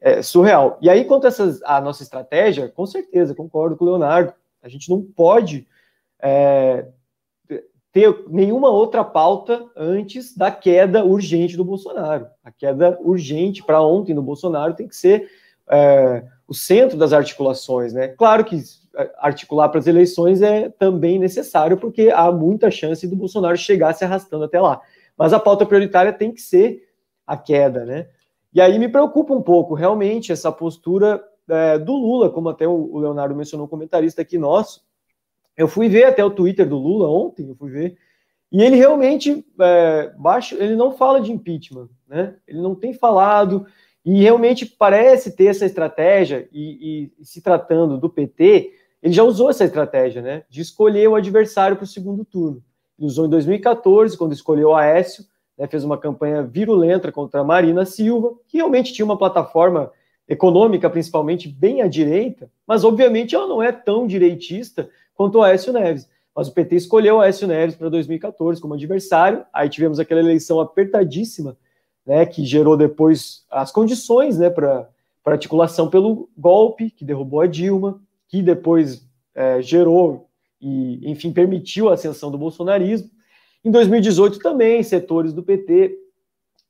é surreal. E aí, quanto a, essas, a nossa estratégia, com certeza, concordo com o Leonardo, a gente não pode é, ter nenhuma outra pauta antes da queda urgente do Bolsonaro. A queda urgente para ontem do Bolsonaro tem que ser é, o centro das articulações, né? Claro que é, articular para as eleições é também necessário, porque há muita chance do Bolsonaro chegar se arrastando até lá. Mas a pauta prioritária tem que ser a queda, né? E aí me preocupa um pouco, realmente, essa postura é, do Lula, como até o Leonardo mencionou, um comentarista aqui nosso. Eu fui ver até o Twitter do Lula ontem, eu fui ver, e ele realmente, é, baixo, ele não fala de impeachment, né? Ele não tem falado, e realmente parece ter essa estratégia, e, e, se tratando do PT, ele já usou essa estratégia, né? De escolher o adversário para o segundo turno usou em 2014, quando escolheu Aécio, né, fez uma campanha virulenta contra a Marina Silva, que realmente tinha uma plataforma econômica, principalmente, bem à direita, mas obviamente ela não é tão direitista quanto o Aécio Neves. Mas o PT escolheu o Aécio Neves para 2014 como adversário, aí tivemos aquela eleição apertadíssima, né, que gerou depois as condições né, para articulação pelo golpe, que derrubou a Dilma, que depois é, gerou e, enfim, permitiu a ascensão do bolsonarismo. Em 2018 também, setores do PT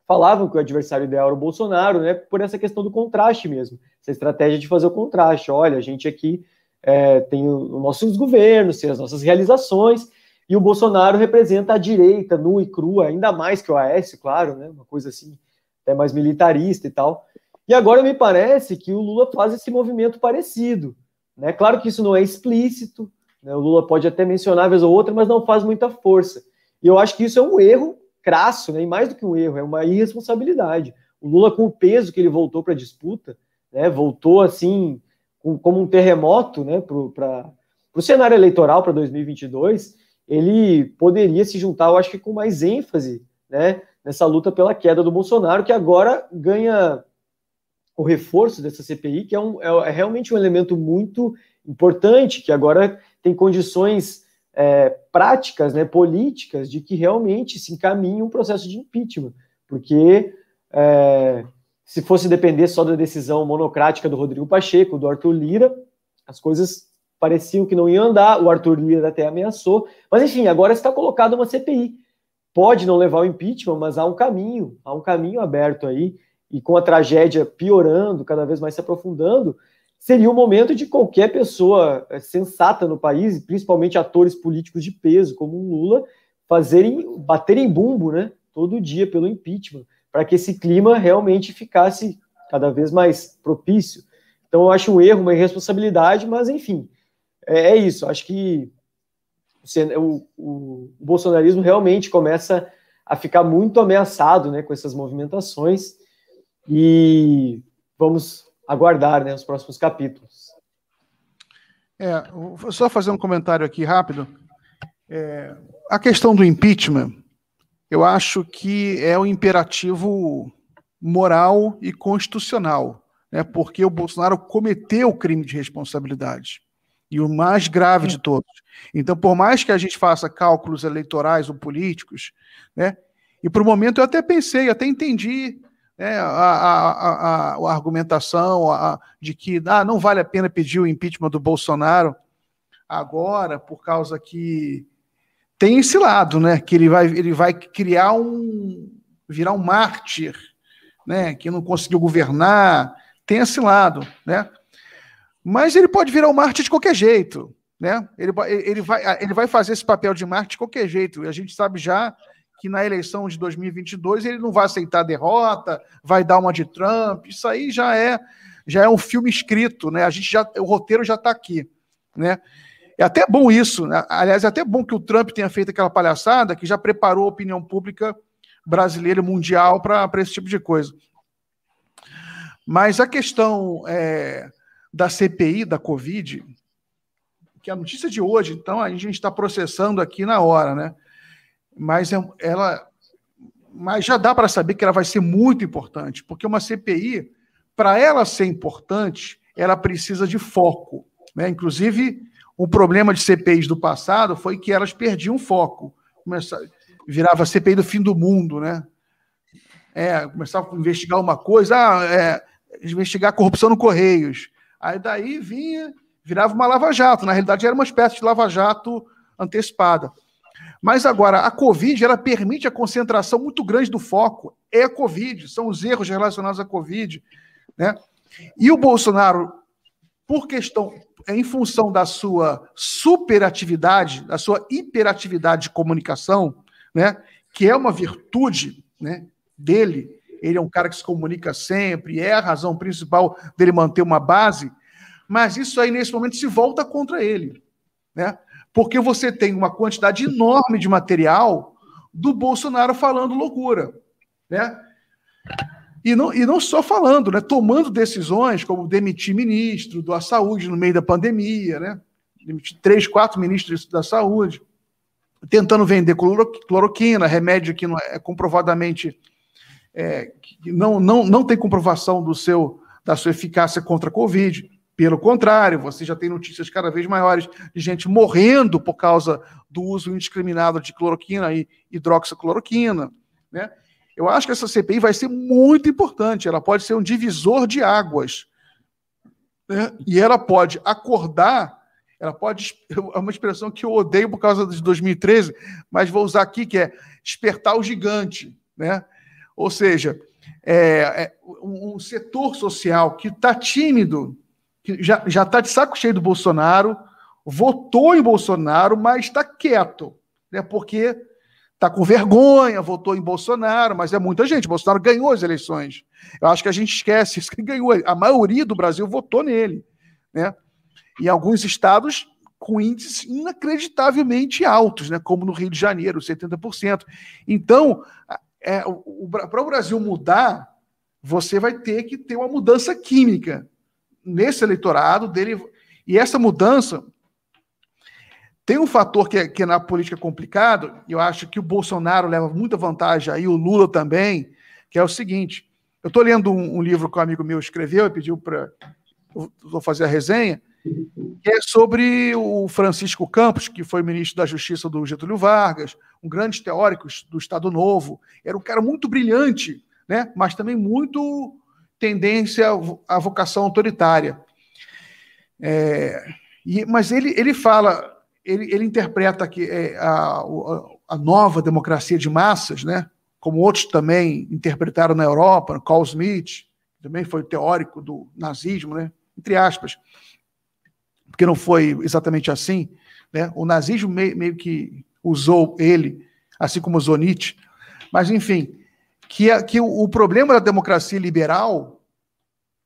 falavam que o adversário ideal era o Bolsonaro, né, por essa questão do contraste mesmo, essa estratégia de fazer o contraste. Olha, a gente aqui é, tem os nossos governos, tem as nossas realizações, e o Bolsonaro representa a direita nua e crua, ainda mais que o Aécio, claro, né, uma coisa assim, até mais militarista e tal. E agora me parece que o Lula faz esse movimento parecido. Né? Claro que isso não é explícito, né? O Lula pode até mencionar vez ou outra, mas não faz muita força. E eu acho que isso é um erro crasso, né? e mais do que um erro, é uma irresponsabilidade. O Lula, com o peso que ele voltou para a disputa, né? voltou assim, com, como um terremoto né? para o cenário eleitoral para 2022, ele poderia se juntar, eu acho que com mais ênfase, né? nessa luta pela queda do Bolsonaro, que agora ganha o reforço dessa CPI, que é, um, é, é realmente um elemento muito importante, que agora tem condições é, práticas, né, políticas, de que realmente se encaminhe um processo de impeachment, porque é, se fosse depender só da decisão monocrática do Rodrigo Pacheco, do Arthur Lira, as coisas pareciam que não iam andar, o Arthur Lira até ameaçou, mas enfim, agora está colocada uma CPI. Pode não levar ao impeachment, mas há um caminho, há um caminho aberto aí, e com a tragédia piorando, cada vez mais se aprofundando, seria o momento de qualquer pessoa eh, sensata no país, principalmente atores políticos de peso, como o Lula, fazerem, baterem bumbo, né, todo dia pelo impeachment para que esse clima realmente ficasse cada vez mais propício. Então, eu acho um erro, uma irresponsabilidade, mas, enfim, é, é isso. Acho que o, o, o, bolsonarismo realmente começa a ficar muito ameaçado né, com essas movimentações e vamos aguardar né, os próximos capítulos. É, vou só fazer um comentário aqui rápido. É, a questão do impeachment eu acho que é o um imperativo moral e constitucional, né? porque o Bolsonaro cometeu o crime de responsabilidade. E o mais grave de todos. Então, por mais que a gente faça cálculos eleitorais ou políticos, né? e por um momento eu até pensei, até entendi né, a, a, a, a, argumentação de que ah, não vale a pena pedir o impeachment do Bolsonaro agora, por causa que tem esse lado, né? Que ele vai, ele vai criar um. virar um mártir, né? Que não conseguiu governar. Tem esse lado, né? Mas ele pode virar um mártir de qualquer jeito, né? Ele, ele, vai, ele vai fazer esse papel de mártir de qualquer jeito. E a gente sabe já que na eleição de 2022 ele não vai aceitar a derrota, vai dar uma de Trump. Isso aí já é já é um filme escrito, né? A gente já o roteiro já está aqui, né? É até bom isso, né? aliás, é até bom que o Trump tenha feito aquela palhaçada que já preparou a opinião pública brasileira e mundial para esse tipo de coisa. Mas a questão é, da CPI, da Covid, que é a notícia de hoje, então a gente está processando aqui na hora, né? Mas é, ela, mas já dá para saber que ela vai ser muito importante, porque uma CPI, para ela ser importante, ela precisa de foco, né? Inclusive o problema de CPIs do passado foi que elas perdiam foco. Começava, virava CPI do fim do mundo, né? É, começava a investigar uma coisa, ah, é, investigar a corrupção no Correios. Aí daí vinha, virava uma lava-jato. Na realidade, era uma espécie de lava-jato antecipada. Mas agora, a Covid, ela permite a concentração muito grande do foco. É a Covid, são os erros relacionados à Covid. Né? E o Bolsonaro, por questão, em função da sua superatividade, da sua hiperatividade de comunicação, né, que é uma virtude né, dele, ele é um cara que se comunica sempre, é a razão principal dele manter uma base, mas isso aí, nesse momento, se volta contra ele. Né? Porque você tem uma quantidade enorme de material do Bolsonaro falando loucura. Né? E não, e não só falando, né? tomando decisões como demitir ministro da saúde no meio da pandemia, né? demitir três, quatro ministros da saúde, tentando vender cloroquina, remédio que não é comprovadamente é, não, não, não tem comprovação do seu, da sua eficácia contra a Covid. Pelo contrário, você já tem notícias cada vez maiores de gente morrendo por causa do uso indiscriminado de cloroquina e hidroxicloroquina. Né? Eu acho que essa CPI vai ser muito importante. Ela pode ser um divisor de águas. Né? E ela pode acordar. Ela pode. É uma expressão que eu odeio por causa de 2013, mas vou usar aqui, que é despertar o gigante. Né? Ou seja, é, é um setor social que está tímido, que já está de saco cheio do Bolsonaro, votou em Bolsonaro, mas está quieto, né? porque está com vergonha, votou em Bolsonaro, mas é muita gente. Bolsonaro ganhou as eleições. Eu acho que a gente esquece isso que ganhou. A maioria do Brasil votou nele, né? Em alguns estados com índices inacreditavelmente altos, né? Como no Rio de Janeiro, 70%. Então, é, para o Brasil mudar, você vai ter que ter uma mudança química nesse eleitorado dele. E essa mudança tem um fator que, é, que é na política complicado, e eu acho que o Bolsonaro leva muita vantagem aí, o Lula também, que é o seguinte: eu estou lendo um, um, livro que um amigo meu escreveu e pediu para. Vou fazer a resenha, que é sobre o Francisco Campos, que foi ministro da Justiça do Getúlio Vargas, um grande teórico do Estado Novo. Era um cara muito brilhante, né? mas também muito tendência à vocação autoritária. É, e, mas ele, ele fala, ele, ele interpreta que é, a, a nova democracia de massas, né, como outros também interpretaram na Europa, Carl Smith, também foi teórico do nazismo, né, entre aspas, porque não foi exatamente assim. Né, o nazismo meio, meio que usou ele, assim como usou Nietzsche, mas enfim, que, que o, o problema da democracia liberal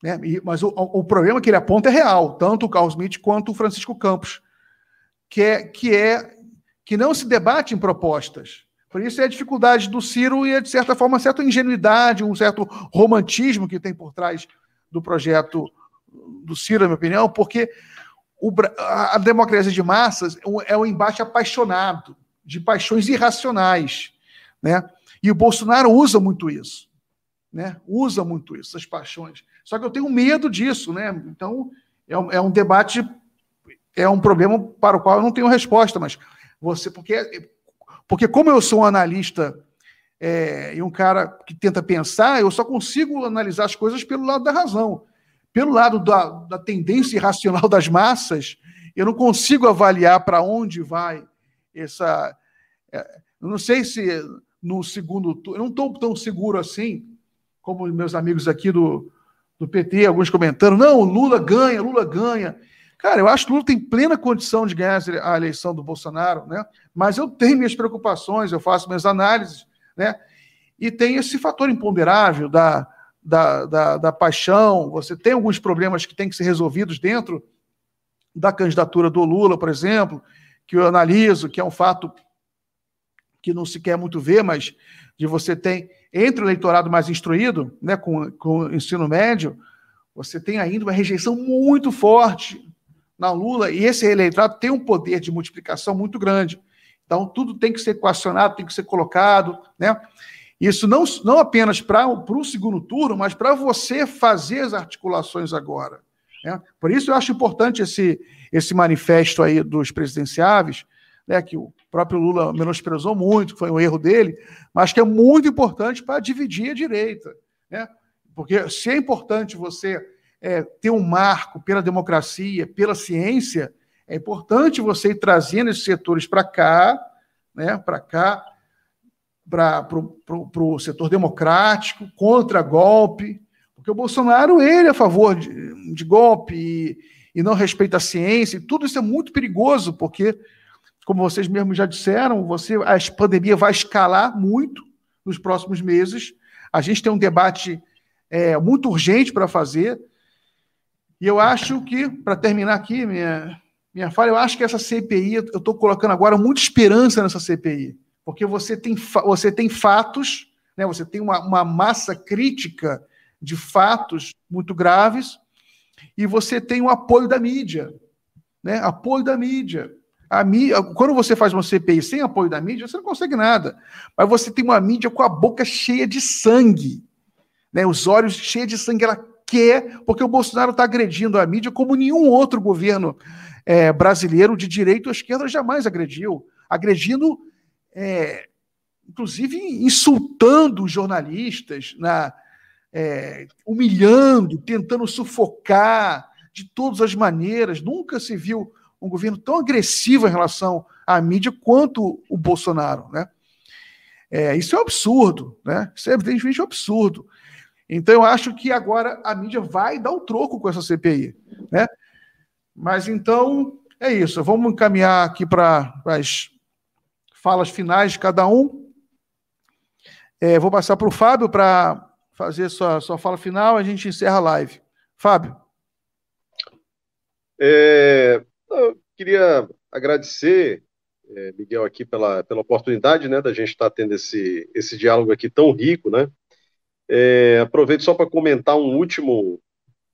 né? mas o, o, problema que ele aponta é real, tanto o Carl Smith quanto o Francisco Campos, que é que, é, que não se debate em propostas. Por isso é a dificuldade do Ciro e, é, de certa forma, uma certa ingenuidade, um certo romantismo que tem por trás do projeto do Ciro, na minha opinião, porque o, a, democracia de massas é um embate apaixonado, de paixões irracionais. Né? E o Bolsonaro usa muito isso. Né? Usa muito isso, essas paixões. Só que eu tenho medo disso, né? Então, é um, é um debate, é um problema para o qual eu não tenho resposta, mas você, porque, porque como eu sou um analista é, e um cara que tenta pensar, eu só consigo analisar as coisas pelo lado da razão. Pelo lado da, da tendência irracional das massas, eu não consigo avaliar para onde vai essa. É, eu não sei se no segundo turno, eu não estou tão seguro assim, como meus amigos aqui do, do PT, alguns comentando, não, Lula ganha, Lula ganha. Cara, eu acho que Lula tem plena condição de ganhar a eleição do Bolsonaro, né? Mas eu tenho minhas preocupações, eu faço minhas análises, né? E tem esse fator imponderável da, da, da, da paixão. Você tem alguns problemas que têm que ser resolvidos dentro da candidatura do Lula, por exemplo, que eu analiso, que é um fato que não se quer muito ver, mas de você tem entre o eleitorado mais instruído, né, com, com o ensino médio, você tem ainda uma rejeição muito forte na Lula, e esse eleitorado tem um poder de multiplicação muito grande. Então, tudo tem que ser equacionado, tem que ser colocado, né? Isso não, não apenas para o segundo turno, mas para você fazer as articulações agora. Né? Por isso eu acho importante esse, esse manifesto aí dos presidenciáveis, né, que o próprio Lula menosprezou muito, foi um erro dele, mas que é muito importante para dividir a direita. Né? Porque se é importante você é, ter um marco pela democracia, pela ciência, é importante você ir trazendo esses setores para cá, né, para cá, para o setor democrático, contra golpe, porque o Bolsonaro ele é a favor de, de golpe e, e não respeita a ciência, e tudo isso é muito perigoso, porque como vocês mesmos já disseram, você, a pandemia vai escalar muito nos próximos meses. A gente tem um debate é, muito urgente para fazer. E eu acho que, para terminar aqui minha, minha fala, eu acho que essa CPI, eu estou colocando agora muita esperança nessa CPI, porque você tem, você tem fatos, né, você tem uma, uma massa crítica de fatos muito graves, e você tem o apoio da mídia. Né, apoio da mídia. A mídia, quando você faz uma CPI sem apoio da mídia, você não consegue nada. Mas você tem uma mídia com a boca cheia de sangue, né? os olhos cheios de sangue. Ela quer, porque o Bolsonaro está agredindo a mídia como nenhum outro governo é, brasileiro de direita ou esquerda jamais agrediu. Agredindo, é, inclusive insultando os jornalistas, na, é, humilhando, tentando sufocar de todas as maneiras. Nunca se viu um governo tão agressivo em relação à mídia quanto o Bolsonaro, né? É, isso é um absurdo, né? Isso é evidentemente um absurdo. Então eu acho que agora a mídia vai dar o um troco com essa CPI, né? Mas então é isso. Vamos encaminhar aqui para as falas finais de cada um. É, vou passar para o Fábio para fazer sua, sua fala final. A gente encerra a live. Fábio. É, eu queria agradecer, é, Miguel, aqui pela, pela oportunidade, né, da gente estar tá tendo esse, esse diálogo aqui tão rico, né? É, aproveito só para comentar um último,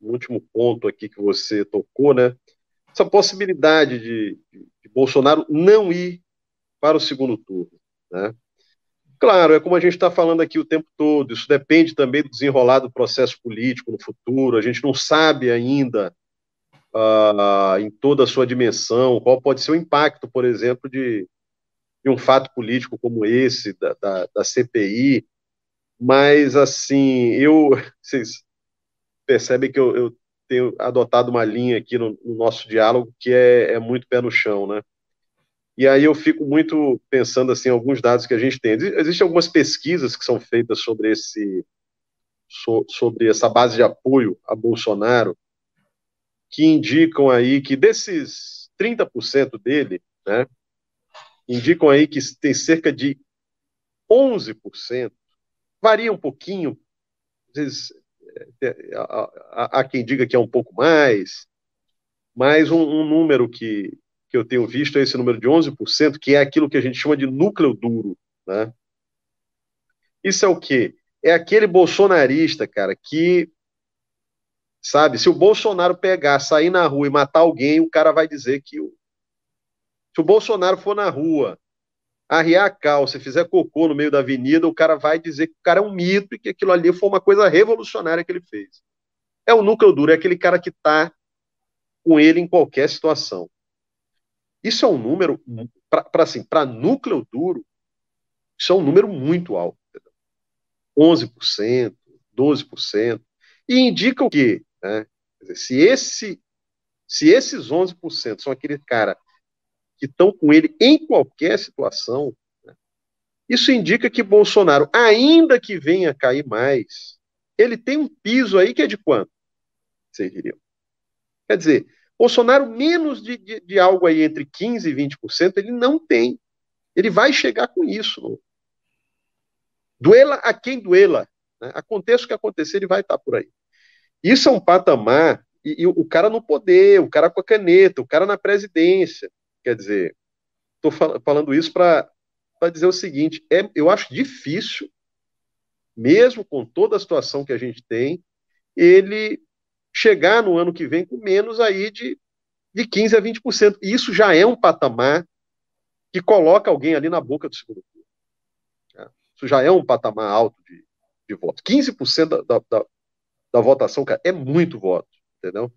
um último ponto aqui que você tocou, né? Essa possibilidade de, de Bolsonaro não ir para o segundo turno, né? Claro, é como a gente está falando aqui o tempo todo, isso depende também do desenrolar do processo político no futuro, a gente não sabe ainda uh, em toda a sua dimensão, qual pode ser o impacto, por exemplo, de, de um fato político como esse, da, da, da CPI, mas, assim, eu, vocês, percebem que eu, eu, tenho adotado uma linha aqui no, no nosso diálogo que é, é, muito pé no chão, né? E aí eu fico muito pensando assim alguns dados que a gente tem. Existem algumas pesquisas que são feitas sobre esse so, sobre essa base de apoio a Bolsonaro que indicam aí que desses 30% dele, né, indicam aí que tem cerca de 11%, varia um pouquinho, às vezes há, quem diga que é um pouco mais, mas um, um, número que, que eu tenho visto é esse número de 11%, que é aquilo que a gente chama de núcleo duro, né? Isso é o quê? É aquele bolsonarista, cara, que sabe, se o Bolsonaro pegar, sair na rua e matar alguém, o cara vai dizer que o... se o Bolsonaro for na rua arriar a calça, fizer cocô no meio da avenida, o cara vai dizer que o cara é um mito e que aquilo ali foi uma coisa revolucionária que ele fez. É o núcleo duro, é aquele cara que está com ele em qualquer situação. Isso é um número, para assim, núcleo duro, isso é um número muito alto. Entendeu? 11%, 12%. E indica o quê? Né? Se, esse, se esses 11% são aquele cara que estão com ele em qualquer situação, né? isso indica que Bolsonaro, ainda que venha cair mais, ele tem um piso aí que é de quanto? Vocês diriam. Quer dizer, Bolsonaro, menos de, de, de algo aí entre 15% e 20%, ele não tem. Ele vai chegar com isso. Não? Duela a quem duela. Né? Aconteça o que acontecer, ele vai estar por aí. Isso é um patamar, e, e o cara no poder, o cara com a caneta, o cara na presidência, Quer dizer, estou fal falando isso para dizer o seguinte: é, eu acho difícil, mesmo com toda a situação que a gente tem, ele chegar no ano que vem com menos aí de, de 15% a 20%. E isso já é um patamar que coloca alguém ali na boca do segundo turno. Isso já é um patamar alto de, de voto. 15% da, da, da, votação, cara, é muito voto, entendeu?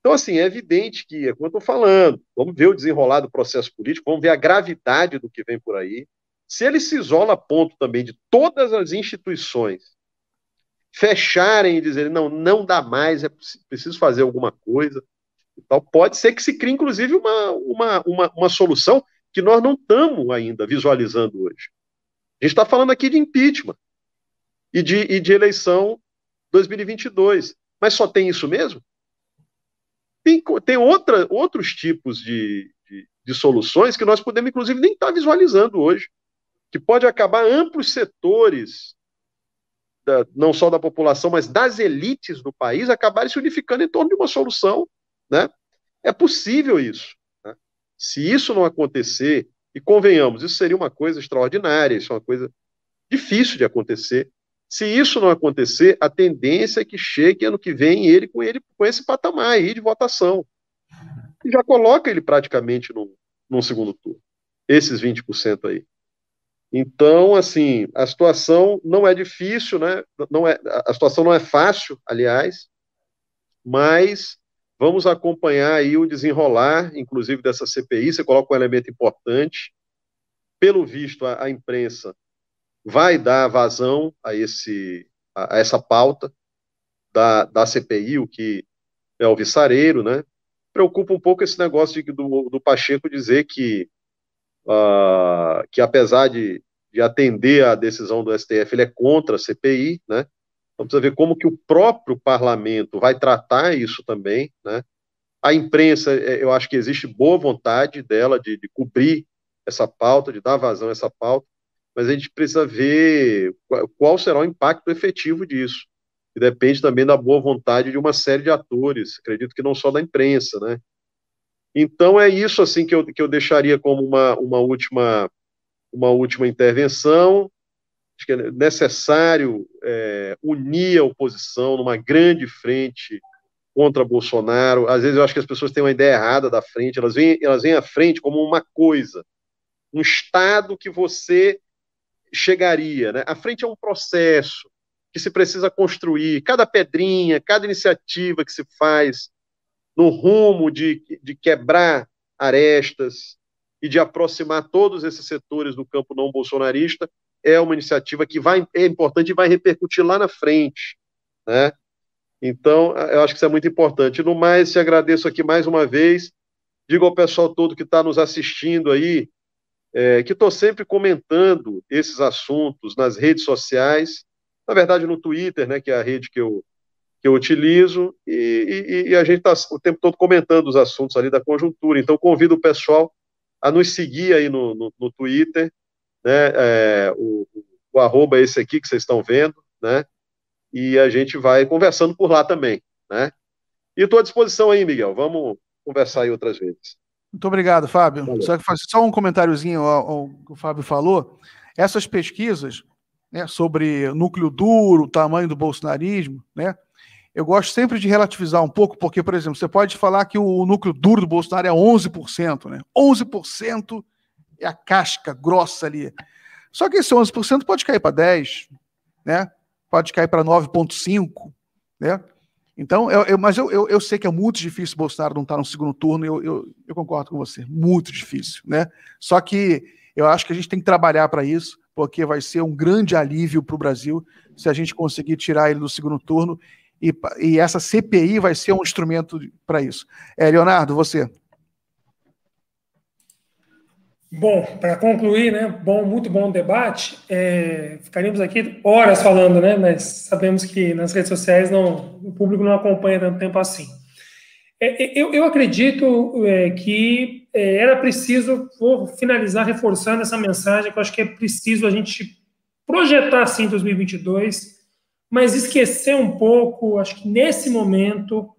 Então, assim, é evidente que, é como eu estou falando, vamos ver o desenrolar do processo político, vamos ver a gravidade do que vem por aí. Se ele se isola a ponto também de todas as instituições fecharem e dizerem, não, não dá mais, é preciso fazer alguma coisa, então, pode ser que se crie, inclusive, uma, uma, uma, uma solução que nós não estamos ainda visualizando hoje. A gente está falando aqui de impeachment e de, e de eleição 2022. Mas só tem isso mesmo? Tem, tem outra, outros tipos de, de, de soluções que nós podemos, inclusive, nem estar tá visualizando hoje, que pode acabar amplos setores, da, não só da população, mas das elites do país, acabarem se unificando em torno de uma solução. Né? É possível isso. Né? Se isso não acontecer, e convenhamos, isso seria uma coisa extraordinária, isso é uma coisa difícil de acontecer, se isso não acontecer, a tendência é que chegue ano que vem ele com ele com esse patamar aí de votação. E já coloca ele praticamente num, segundo turno. Esses 20% aí. Então, assim, a situação não é difícil, né? Não é, a situação não é fácil, aliás, mas vamos acompanhar aí o desenrolar, inclusive dessa CPI. Você coloca um elemento importante. Pelo visto, a, a imprensa vai dar vazão a, esse, a, essa pauta da, da CPI, o que é o viçareiro, né? Preocupa um pouco esse negócio de, do, do Pacheco dizer que, uh, que apesar de, de atender à decisão do STF, ele é contra a CPI, né? Então precisa ver como que o próprio parlamento vai tratar isso também, né? A imprensa, é, eu acho que existe boa vontade dela de, de cobrir essa pauta, de dar vazão a essa pauta, mas a gente precisa ver qual será o impacto efetivo disso. E depende também da boa vontade de uma série de atores, acredito que não só da imprensa, né? Então é isso assim que eu, que eu deixaria como uma, uma, última, uma última intervenção. Acho que é necessário é, unir a oposição numa grande frente contra Bolsonaro. Às vezes eu acho que as pessoas têm uma ideia errada da frente, elas vêm, elas vêm à frente como uma coisa, um Estado que você chegaria. Né? A frente é um processo que se precisa construir. Cada pedrinha, cada iniciativa que se faz no rumo de, de quebrar arestas e de aproximar todos esses setores do campo não bolsonarista é uma iniciativa que vai, é importante e vai repercutir lá na frente. Né? Então, eu acho que isso é muito importante. No mais, te agradeço aqui mais uma vez. Digo ao pessoal todo que está nos assistindo aí, é, que estou sempre comentando esses assuntos nas redes sociais, na verdade no Twitter, né, que é a rede que eu, que eu utilizo, e, e, e a gente está o tempo todo comentando os assuntos ali da conjuntura. Então, convido o pessoal a nos seguir aí no, no, no Twitter, né, é, o, o arroba é esse aqui que vocês estão vendo, né, e a gente vai conversando por lá também, né. E estou à disposição aí, Miguel, vamos conversar aí outras vezes. Muito obrigado, Fábio. Só, só um comentáriozinho ao, ao, que o Fábio falou. Essas pesquisas né, sobre núcleo duro, tamanho do bolsonarismo, né, eu gosto sempre de relativizar um pouco, porque, por exemplo, você pode falar que o núcleo duro do Bolsonaro é 11%, né? 11% é a casca grossa ali. Só que esse 11% pode cair para 10, né? Pode cair para 9,5, né? Então, eu, eu, mas eu, eu, eu, sei que é muito difícil Bolsonaro não estar tá no segundo turno, eu, eu, eu concordo com você, muito difícil, né? Só que eu acho que a gente tem que trabalhar para isso, porque vai ser um grande alívio para o Brasil se a gente conseguir tirar ele do segundo turno, e, e essa CPI vai ser um instrumento para isso. É, Leonardo, você. Bom, para concluir, né? Bom, muito bom debate. É, ficaríamos aqui horas falando, né? Mas sabemos que nas redes sociais não, o público não acompanha tanto tempo assim. É, é eu, eu, acredito é, que é, era preciso, vou finalizar reforçando essa mensagem, que eu acho que é preciso a gente projetar assim 2022, mas esquecer um pouco, acho que nesse momento,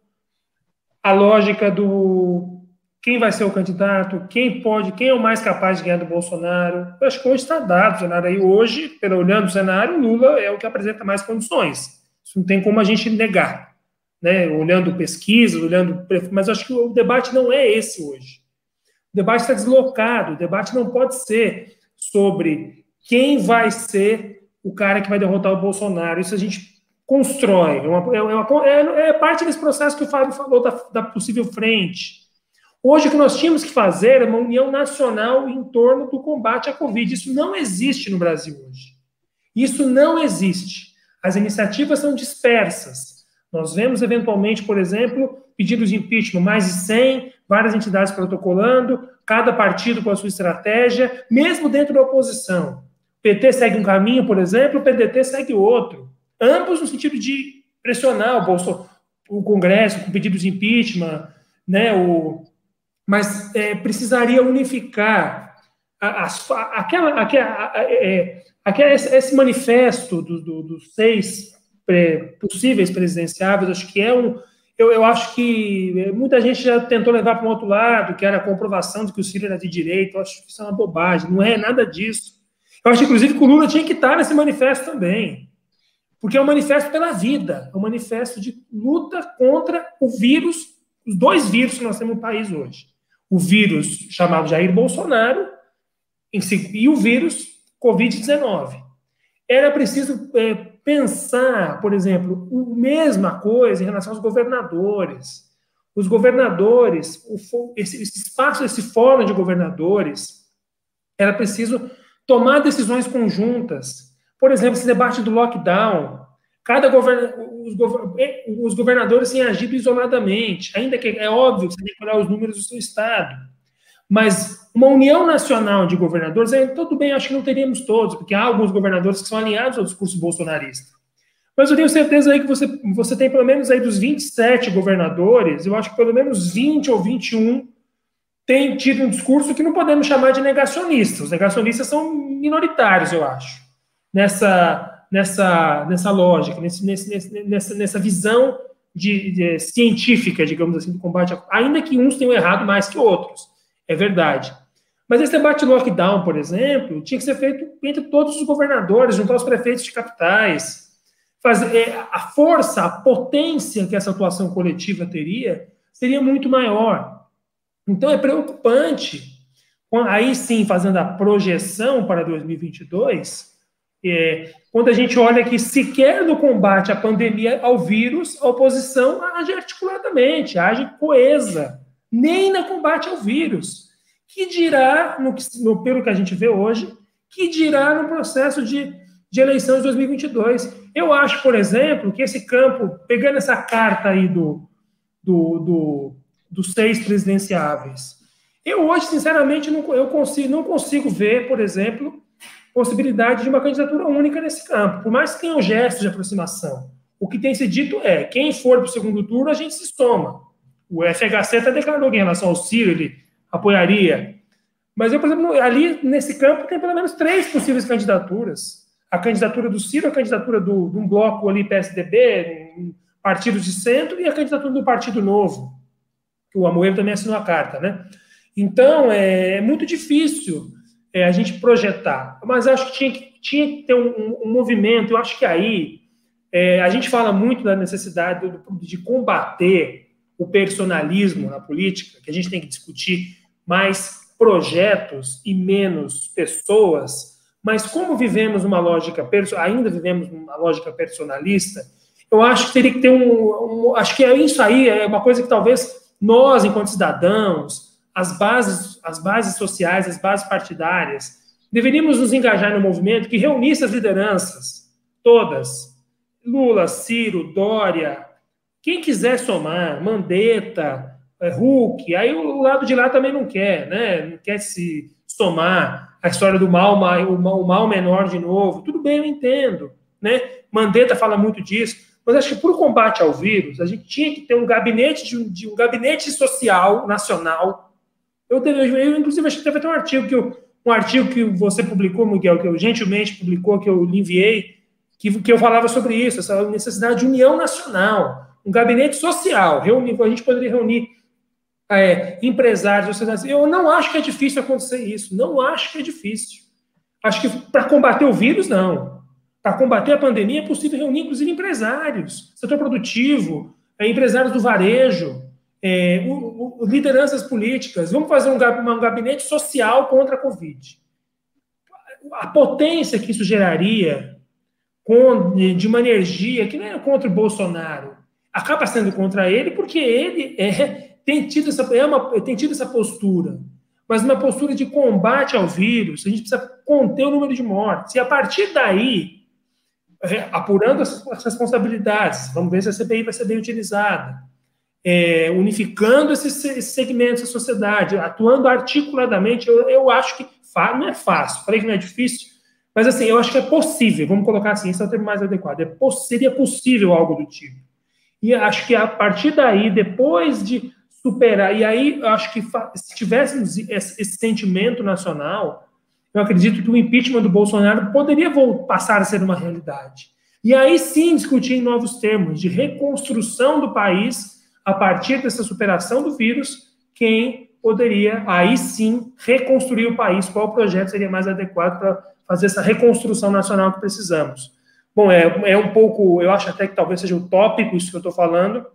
a lógica do quem vai ser o candidato, quem pode, quem é o mais capaz de ganhar do Bolsonaro. Eu acho que hoje está dado o cenário aí. Hoje, pelo olhando o cenário, Lula é o que apresenta mais condições. Isso não tem como a gente negar. Né? Olhando pesquisas, olhando. Mas acho que o debate não é esse hoje. O debate está deslocado. O debate não pode ser sobre quem vai ser o cara que vai derrotar o Bolsonaro. Isso a gente constrói. É, uma, é, uma, é, é parte desse processo que o Fábio falou da, da possível frente Hoje, o que nós tínhamos que fazer é uma união nacional em torno do combate à Covid. Isso não existe no Brasil hoje. Isso não existe. As iniciativas são dispersas. Nós vemos, eventualmente, por exemplo, pedidos de impeachment, mais de 100, várias entidades protocolando, cada partido com a sua estratégia, mesmo dentro da oposição. O PT segue um caminho, por exemplo, o PDT segue outro. Ambos no sentido de pressionar o, Bolso, o Congresso com pedidos de impeachment, né, o, mas é, precisaria unificar as, aquela, aquela, é, aquela, esse manifesto dos do, do seis possíveis presidenciáveis, acho que é um. Eu, eu acho que muita gente já tentou levar para um outro lado, que era a comprovação de que o Ciro era de direita. Eu acho que isso é uma bobagem, não é nada disso. Eu acho, inclusive, que o Lula tinha que estar nesse manifesto também. Porque é um manifesto pela vida, é um manifesto de luta contra o vírus, os dois vírus que nós temos no país hoje o vírus chamado Jair Bolsonaro e o vírus Covid-19. Era preciso é, pensar, por exemplo, a mesma coisa em relação aos governadores. Os governadores, o, esse, espaço, esse fórum de governadores, era preciso tomar decisões conjuntas. Por exemplo, esse debate do lockdown. Cada. Os, governadores têm agido isoladamente, ainda que é óbvio que você tem que olhar os números do seu estado. Mas uma união nacional de governadores, aí, tudo bem, acho que não teríamos todos, porque há alguns governadores que são alinhados ao discurso bolsonarista. Mas eu tenho certeza aí que você, você tem pelo menos aí dos 27 governadores, eu acho que pelo menos 20 ou 21 têm tido um discurso que não podemos chamar de negacionista. Os negacionistas são minoritários, eu acho, nessa nessa, nessa lógica, nesse, nesse, nessa, nessa visão de, de, científica, digamos assim, do combate, a, ainda que uns tenham errado mais que outros, é verdade. Mas esse debate lockdown, por exemplo, tinha que ser feito entre todos os governadores, junto aos prefeitos de capitais. Fazer, é, a força, a potência que essa atuação coletiva teria seria muito maior. Então é preocupante, aí sim, fazendo a projeção para 2022, é, quando a gente olha que sequer no combate à pandemia ao vírus, a oposição age articuladamente, age coesa, nem no combate ao vírus. Que dirá, no, no, pelo que a gente vê hoje, que dirá no processo de, de eleição de 2022. Eu acho, por exemplo, que esse campo, pegando essa carta aí do, do, do dos seis presidenciáveis, eu hoje, sinceramente, não, eu consigo, não consigo ver, por exemplo, possibilidade de uma candidatura única nesse campo, por mais que tenha um gesto de aproximação. O que tem se dito é, quem for para o segundo turno, a gente se soma. O FHC até declarou que em relação ao Ciro, ele apoiaria. Mas eu, por exemplo, ali nesse campo tem pelo menos três possíveis candidaturas. A candidatura do Ciro, a candidatura do, de um bloco ali PSDB, um partidos de centro, e a candidatura do Partido Novo, que o Amoedo também assinou a carta, né? Então, é, é muito difícil é, a gente projetar. Mas acho que tinha que, tinha que ter um, um, um movimento. Eu acho que aí é, a gente fala muito da necessidade de, de combater o personalismo na política, que a gente tem que discutir mais projetos e menos pessoas. Mas como vivemos uma lógica, ainda vivemos uma lógica personalista, eu acho que teria que ter um, um acho que é isso aí é uma coisa que talvez nós, enquanto cidadãos, as bases, as bases sociais, as bases partidárias. Deveríamos nos engajar no movimento que reunisse as lideranças, todas. Lula, Ciro, Dória, quem quiser somar, Mandetta, é, Hulk, aí o lado de lá também não quer, né? Não quer se somar a história do mal, o mal, o menor de novo. Tudo bem, eu entendo, né? Mandetta fala muito disso, mas acho que por combate ao vírus, a gente tinha que ter um gabinete de, de um gabinete social nacional eu, eu, eu inclusive, acho que teve até um artigo que eu, um artigo que você publicou, Miguel, que eu gentilmente publicou, que eu lhe enviei, que, que eu falava sobre isso, essa necessidade de união nacional, um gabinete social, reunir, a gente poderia reunir é, empresários, sociedades. Eu não acho que é difícil acontecer isso, não acho que é difícil. Acho que para combater o vírus, não. Para combater a pandemia, é possível reunir, inclusive, empresários, setor produtivo, é, empresários do varejo, é, o, o, lideranças políticas, vamos fazer um, um gabinete social contra a Covid. A potência que isso geraria com, de uma energia que não é contra o Bolsonaro, acaba sendo contra ele, porque ele é, tem, tido essa, é uma, tem tido essa postura, mas uma postura de combate ao vírus, a gente precisa conter o número de mortes, e a partir daí, apurando as, as responsabilidades, vamos ver se a CPI vai ser bem utilizada, é, unificando esses, segmentos da sociedade, atuando articuladamente, eu, eu acho que não é fácil, falei que não é difícil, mas assim, eu acho que é possível, vamos colocar assim, esse é o termo mais adequado, é, seria possível algo do tipo. E acho que a partir daí, depois de superar, e aí acho que se tivéssemos esse, esse sentimento nacional, eu acredito que o impeachment do Bolsonaro poderia passar a ser uma realidade. E aí sim discutir em novos termos de reconstrução do país a partir dessa superação do vírus, quem poderia aí sim reconstruir o país, qual projeto seria mais adequado para fazer essa reconstrução nacional que precisamos. Bom, é, é um pouco, eu acho até que talvez seja utópico isso que eu estou falando,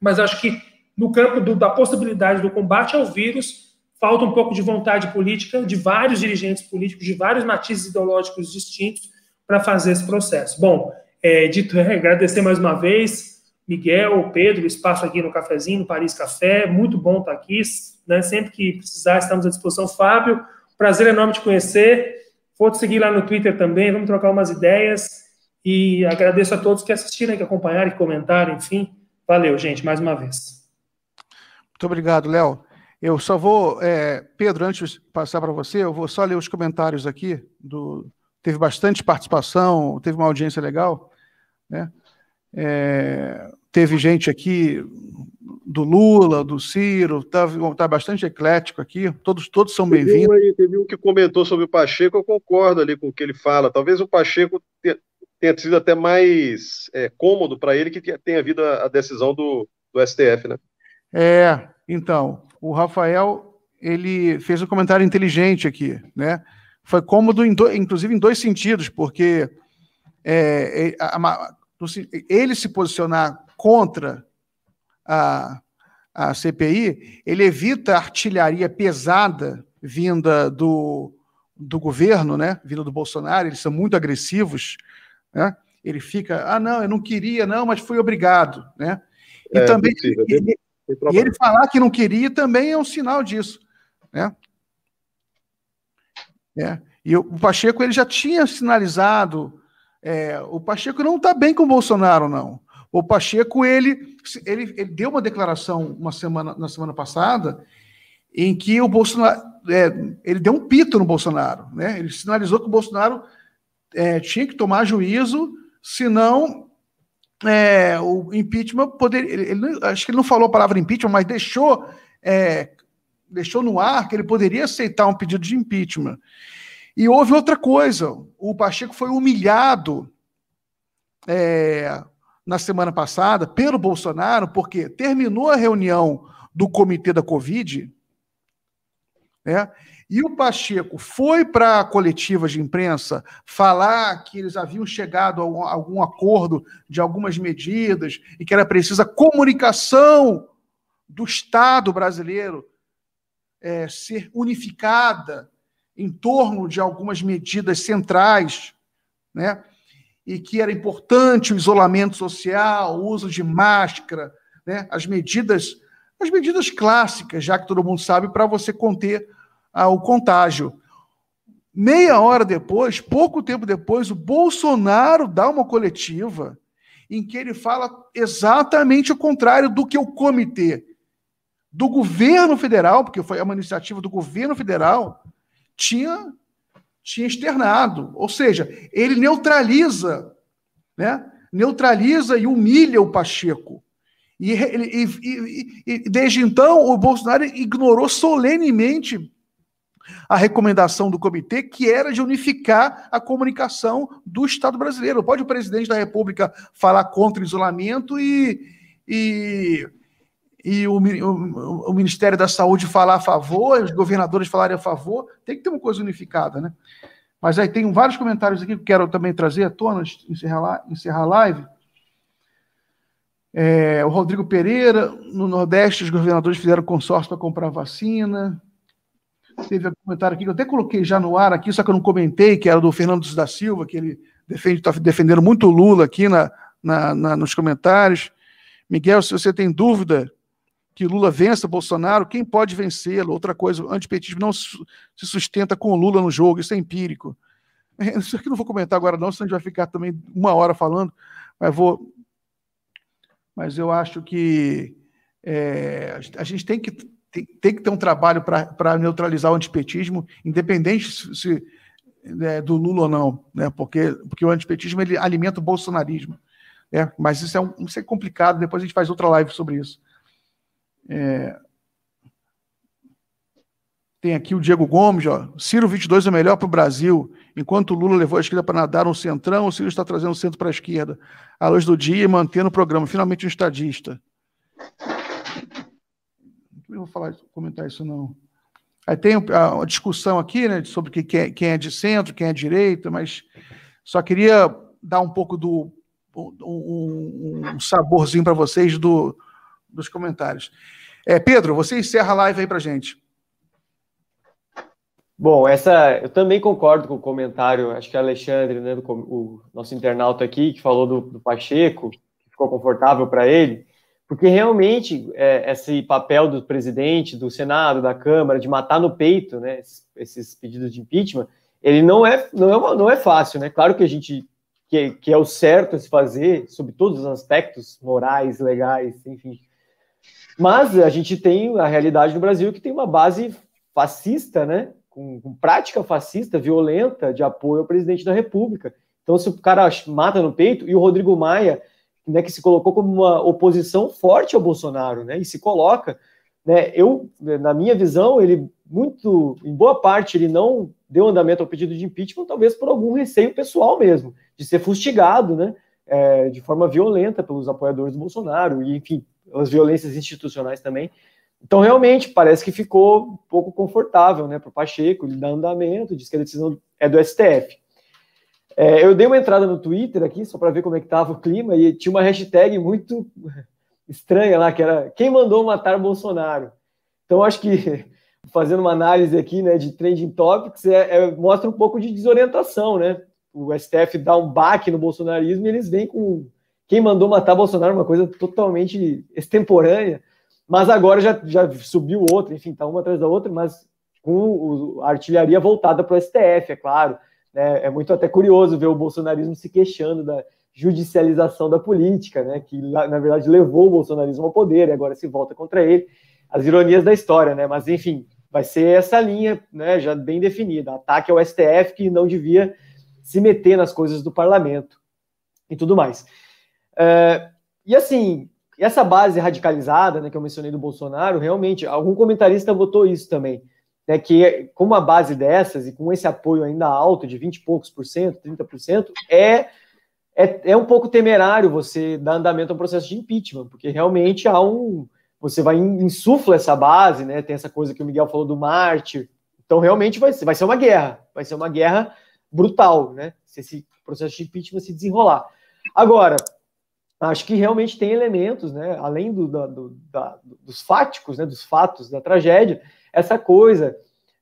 mas acho que no campo do, da possibilidade do combate ao vírus, falta um pouco de vontade política de vários dirigentes políticos, de vários matizes ideológicos distintos para fazer esse processo. Bom, é, dito é, agradecer mais uma vez, Miguel, Pedro, espaço aqui no cafezinho, no Paris Café, muito bom estar aqui, né? Sempre que precisar, estamos à disposição. Fábio, prazer enorme te conhecer. Vou te seguir lá no Twitter também, vamos trocar umas ideias. E agradeço a todos que assistiram, que acompanharam, que comentaram, enfim. Valeu, gente, mais uma vez. Muito obrigado, Léo. Eu só vou, é, Pedro, antes de passar para você, eu vou só ler os comentários aqui. Do, teve bastante participação, teve uma audiência legal, né? É, teve gente aqui do Lula, do Ciro, está tá bastante eclético aqui, todos, todos são bem-vindos. Teve, teve um que comentou sobre o Pacheco, eu concordo ali com o que ele fala. Talvez o Pacheco tenha sido até mais é, cômodo para ele que tenha havido a, a decisão do, do STF, né? É, então, o Rafael, ele fez um comentário inteligente aqui, né? Foi cômodo, em do, inclusive, em dois sentidos, porque é, é a, a, ele se posicionar contra a, a CPI, ele evita artilharia pesada vinda do, do governo, né? vinda do Bolsonaro, eles são muito agressivos. Né? Ele fica, ah, não, eu não queria, não, mas fui obrigado. Né? E é, também possível, ele, e ele falar que não queria também é um sinal disso. Né? É. E o Pacheco ele já tinha sinalizado É, o Pacheco não está bem com o Bolsonaro, não. O Pacheco, ele, ele, ele, deu uma declaração uma semana, na semana passada em que o Bolsonaro, é, ele deu um pito no Bolsonaro, né? Ele sinalizou que o Bolsonaro é, tinha que tomar juízo, senão é, o impeachment poderia. Ele, ele, acho que ele não falou a palavra impeachment, mas deixou, é, deixou no ar que ele poderia aceitar um pedido de impeachment. E houve outra coisa: o Pacheco foi humilhado é, na semana passada pelo Bolsonaro, porque terminou a reunião do comitê da Covid, né? E o Pacheco foi para a coletiva de imprensa falar que eles haviam chegado a algum acordo de algumas medidas e que era precisa comunicação do Estado brasileiro é, ser unificada em torno de algumas medidas centrais, né? E que era importante o isolamento social, o uso de máscara, né? as medidas, as medidas clássicas, já que todo mundo sabe, para você conter ah, o contágio. Meia hora depois, pouco tempo depois, o Bolsonaro dá uma coletiva em que ele fala exatamente o contrário do que o comitê do governo federal, porque foi uma iniciativa do governo federal, tinha tinha externado. Ou seja, ele neutraliza, né? neutraliza e humilha o Pacheco. E, e, e, e, desde então, o Bolsonaro ignorou solenemente a recomendação do comitê, que era de unificar a comunicação do Estado brasileiro. Pode o presidente da República falar contra isolamento e, e, e o, o, o Ministério da Saúde falar a favor, os governadores falarem a favor, tem que ter uma coisa unificada, né? Mas aí tem vários comentários aqui que quero também trazer à tona, encerrar, encerrar a live. É, o Rodrigo Pereira, no Nordeste, os governadores fizeram consórcio para comprar vacina. Teve um comentário aqui que eu até coloquei já no ar aqui, só que eu não comentei, que era do Fernando da Silva, que ele está defendendo muito Lula aqui na, na, na, nos comentários. Miguel, se você tem dúvida que Lula vença Bolsonaro, quem pode vencê-lo? Outra coisa, o antipetismo não se sustenta com Lula no jogo, isso é empírico. Isso aqui não vou comentar agora, não, senão a gente vai ficar também uma hora falando, mas vou. Mas eu acho que é, a gente tem que, tem, tem que ter um trabalho para neutralizar o antipetismo, independente se, se é, do Lula ou não, né? porque, porque o antipetismo ele alimenta o bolsonarismo. Né? Mas isso é, um, isso é complicado, depois a gente faz outra live sobre isso. É... Tem aqui o Diego Gomes, ó. Ciro 22 é melhor para o Brasil. Enquanto Lula levou a esquerda para nadar no centrão, o Ciro está trazendo o centro para a esquerda. À luz do dia e mantendo o programa. Finalmente um estadista. Não vou falar, comentar isso, não. Aí tem a, discussão aqui, né, sobre é, quem é de centro, quem é de direita, mas só queria dar um pouco do um, um saborzinho para vocês do, dos comentários. É, Pedro, você encerra a live aí para gente. Bom, essa eu também concordo com o comentário, acho que é Alexandre, né, do, o nosso internauta aqui, que falou do, do Pacheco, que ficou confortável para ele, porque realmente é, esse papel do presidente, do Senado, da Câmara, de matar no peito né, esses, esses pedidos de impeachment, ele não é, não é, não é fácil, né? Claro que a gente que, que é o certo a se fazer, sob todos os aspectos morais, legais, enfim, mas a gente tem a realidade no Brasil que tem uma base fascista, né? Com, com, prática fascista, violenta, de apoio ao presidente da República. Então, se o cara mata no peito, e o Rodrigo Maia, né, que se colocou como uma oposição forte ao Bolsonaro, né? E se coloca, né? Eu, na minha visão, ele muito, em boa parte, ele não deu andamento ao pedido de impeachment, talvez por algum receio pessoal mesmo, de ser fustigado, né? É, de forma violenta pelos apoiadores do Bolsonaro, e enfim, as violências institucionais também. Então, realmente, parece que ficou um pouco confortável né, para o Pacheco, ele dá andamento, diz que a decisão é do STF. É, eu dei uma entrada no Twitter aqui, só para ver como é que estava o clima, e tinha uma hashtag muito estranha lá, que era quem mandou matar Bolsonaro. Então, acho que, fazendo uma análise aqui né, de trending topics, é, é, mostra um pouco de desorientação, né? O STF dá um baque no bolsonarismo e eles vêm com quem mandou matar Bolsonaro, uma coisa totalmente extemporânea, mas agora já, já subiu outra, enfim, tá uma atrás da outra, mas com a artilharia voltada para o STF, é claro, Né? É muito até curioso ver o bolsonarismo se queixando da judicialização da política, né? que na verdade levou o bolsonarismo ao poder e agora se volta contra ele. As ironias da história, né? Mas enfim, vai ser essa linha, né? Já bem definida, ataque ao STF que não devia se meter nas coisas do parlamento e tudo mais. É, e assim, essa base radicalizada, né, que eu mencionei do Bolsonaro, realmente, algum comentarista votou isso também né, que com uma base dessas e com esse apoio ainda alto de 20 e poucos por cento, 30%, é, é, é um pouco temerário você dar andamento a um processo de impeachment, porque realmente há um. Você vai insufla essa base, né? Tem essa coisa que o Miguel falou do Marte. Então, realmente vai ser, vai ser uma guerra, vai ser uma guerra brutal, né? Se esse processo de impeachment se desenrolar. Agora, acho que realmente tem elementos, né? Além do, do da, dos fáticos, né? Dos fatos da tragédia, essa coisa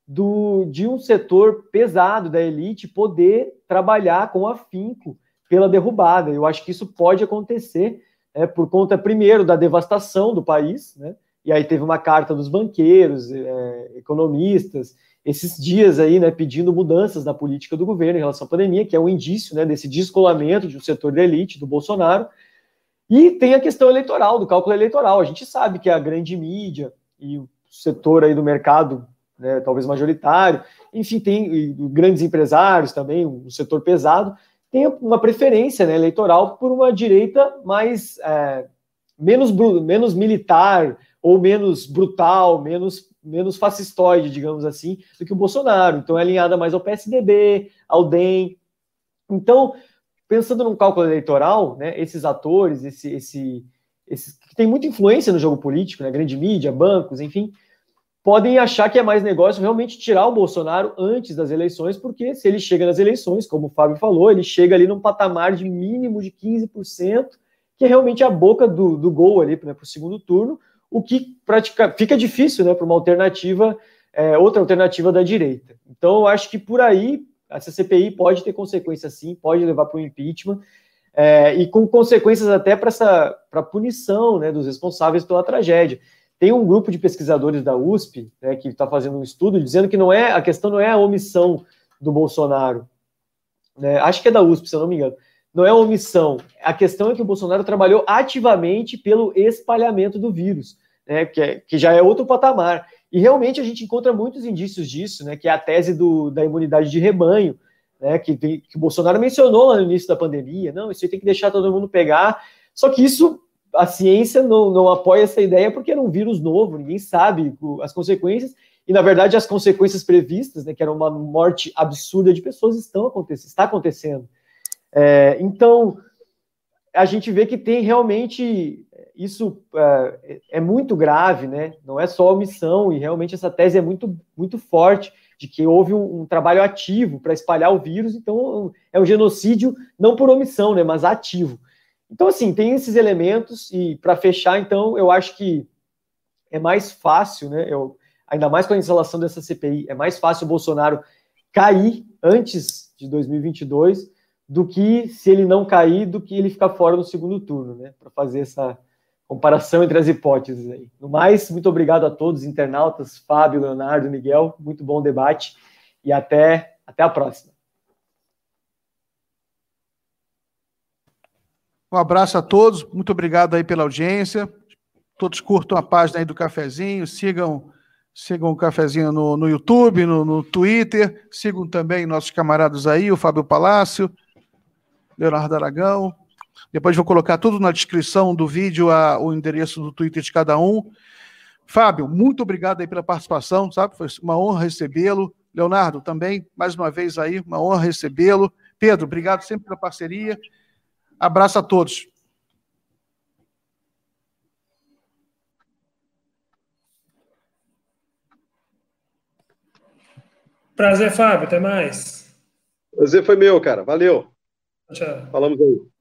do, de um setor pesado da elite poder trabalhar com afinco pela derrubada. Eu acho que isso pode acontecer é, por conta, primeiro, da devastação do país, né? E aí teve uma carta dos banqueiros, é, economistas, esses dias aí, né, pedindo mudanças na política do governo em relação à pandemia, que é um indício, né, desse descolamento de um setor da elite, do Bolsonaro. E tem a questão eleitoral, do cálculo eleitoral. A gente sabe que a grande mídia e o setor aí do mercado, né, talvez majoritário, enfim, tem grandes empresários também, um setor pesado, tem uma preferência né, eleitoral por uma direita mais é, menos, menos militar ou menos brutal, menos, menos fascistoide, digamos assim, do que o Bolsonaro. Então é alinhada mais ao PSDB, ao DEM. Então, pensando num cálculo eleitoral, né, esses atores, esse, esse, esses que tem muita influência no jogo político, né, grande mídia, bancos, enfim, podem achar que é mais negócio realmente tirar o Bolsonaro antes das eleições, porque se ele chega nas eleições, como o Fábio falou, ele chega ali num patamar de mínimo de 15%, que é realmente a boca do, do gol ali né, para o segundo turno, o que pratica, fica difícil né, para uma alternativa, é, outra alternativa da direita. Então, eu acho que por aí essa CPI pode ter consequências sim, pode levar para o impeachment, é, e com consequências até para pra punição né, dos responsáveis pela tragédia. Tem um grupo de pesquisadores da USP né, que está fazendo um estudo dizendo que não é a questão não é a omissão do Bolsonaro. Né? Acho que é da USP, se eu não me engano. Não é a omissão. A questão é que o Bolsonaro trabalhou ativamente pelo espalhamento do vírus, né, que, é, que já é outro patamar. E realmente a gente encontra muitos indícios disso, né, que é a tese do, da imunidade de rebanho, né, que, que o Bolsonaro mencionou lá no início da pandemia. Não, isso aí tem que deixar todo mundo pegar. Só que isso a ciência não, não apoia essa ideia porque era um vírus novo, ninguém sabe as consequências, e na verdade as consequências previstas, né, que era uma morte absurda de pessoas, estão acontecendo, está acontecendo. É, então, a gente vê que tem realmente isso é, é, muito grave, né? Não é só omissão, e realmente essa tese é muito, muito forte de que houve um, um trabalho ativo para espalhar o vírus, então é um genocídio não por omissão, né, mas ativo. Então, assim, tem esses elementos, e para fechar, então, eu acho que é mais fácil, né? Eu, ainda mais com a instalação dessa CPI, é mais fácil o Bolsonaro cair antes de 2022 do que se ele não cair, do que ele ficar fora no segundo turno, né? Para fazer essa comparação entre as hipóteses aí. No mais, muito obrigado a todos, internautas, Fábio, Leonardo, Miguel, muito bom debate e até, até a próxima. Um abraço a todos, muito obrigado aí pela audiência. Todos curtam a página aí do cafezinho, sigam sigam o cafezinho no, no YouTube, no, no Twitter, sigam também nossos camaradas aí, o Fábio Palácio, Leonardo Aragão. Depois vou colocar tudo na descrição do vídeo, a, o endereço do Twitter de cada um. Fábio, muito obrigado aí pela participação, sabe? Foi uma honra recebê-lo. Leonardo, também, mais uma vez aí, uma honra recebê-lo. Pedro, obrigado sempre pela parceria. Abraço a todos. Prazer, Fábio. Até mais. Prazer foi meu, cara. Valeu. Tchau. Falamos aí.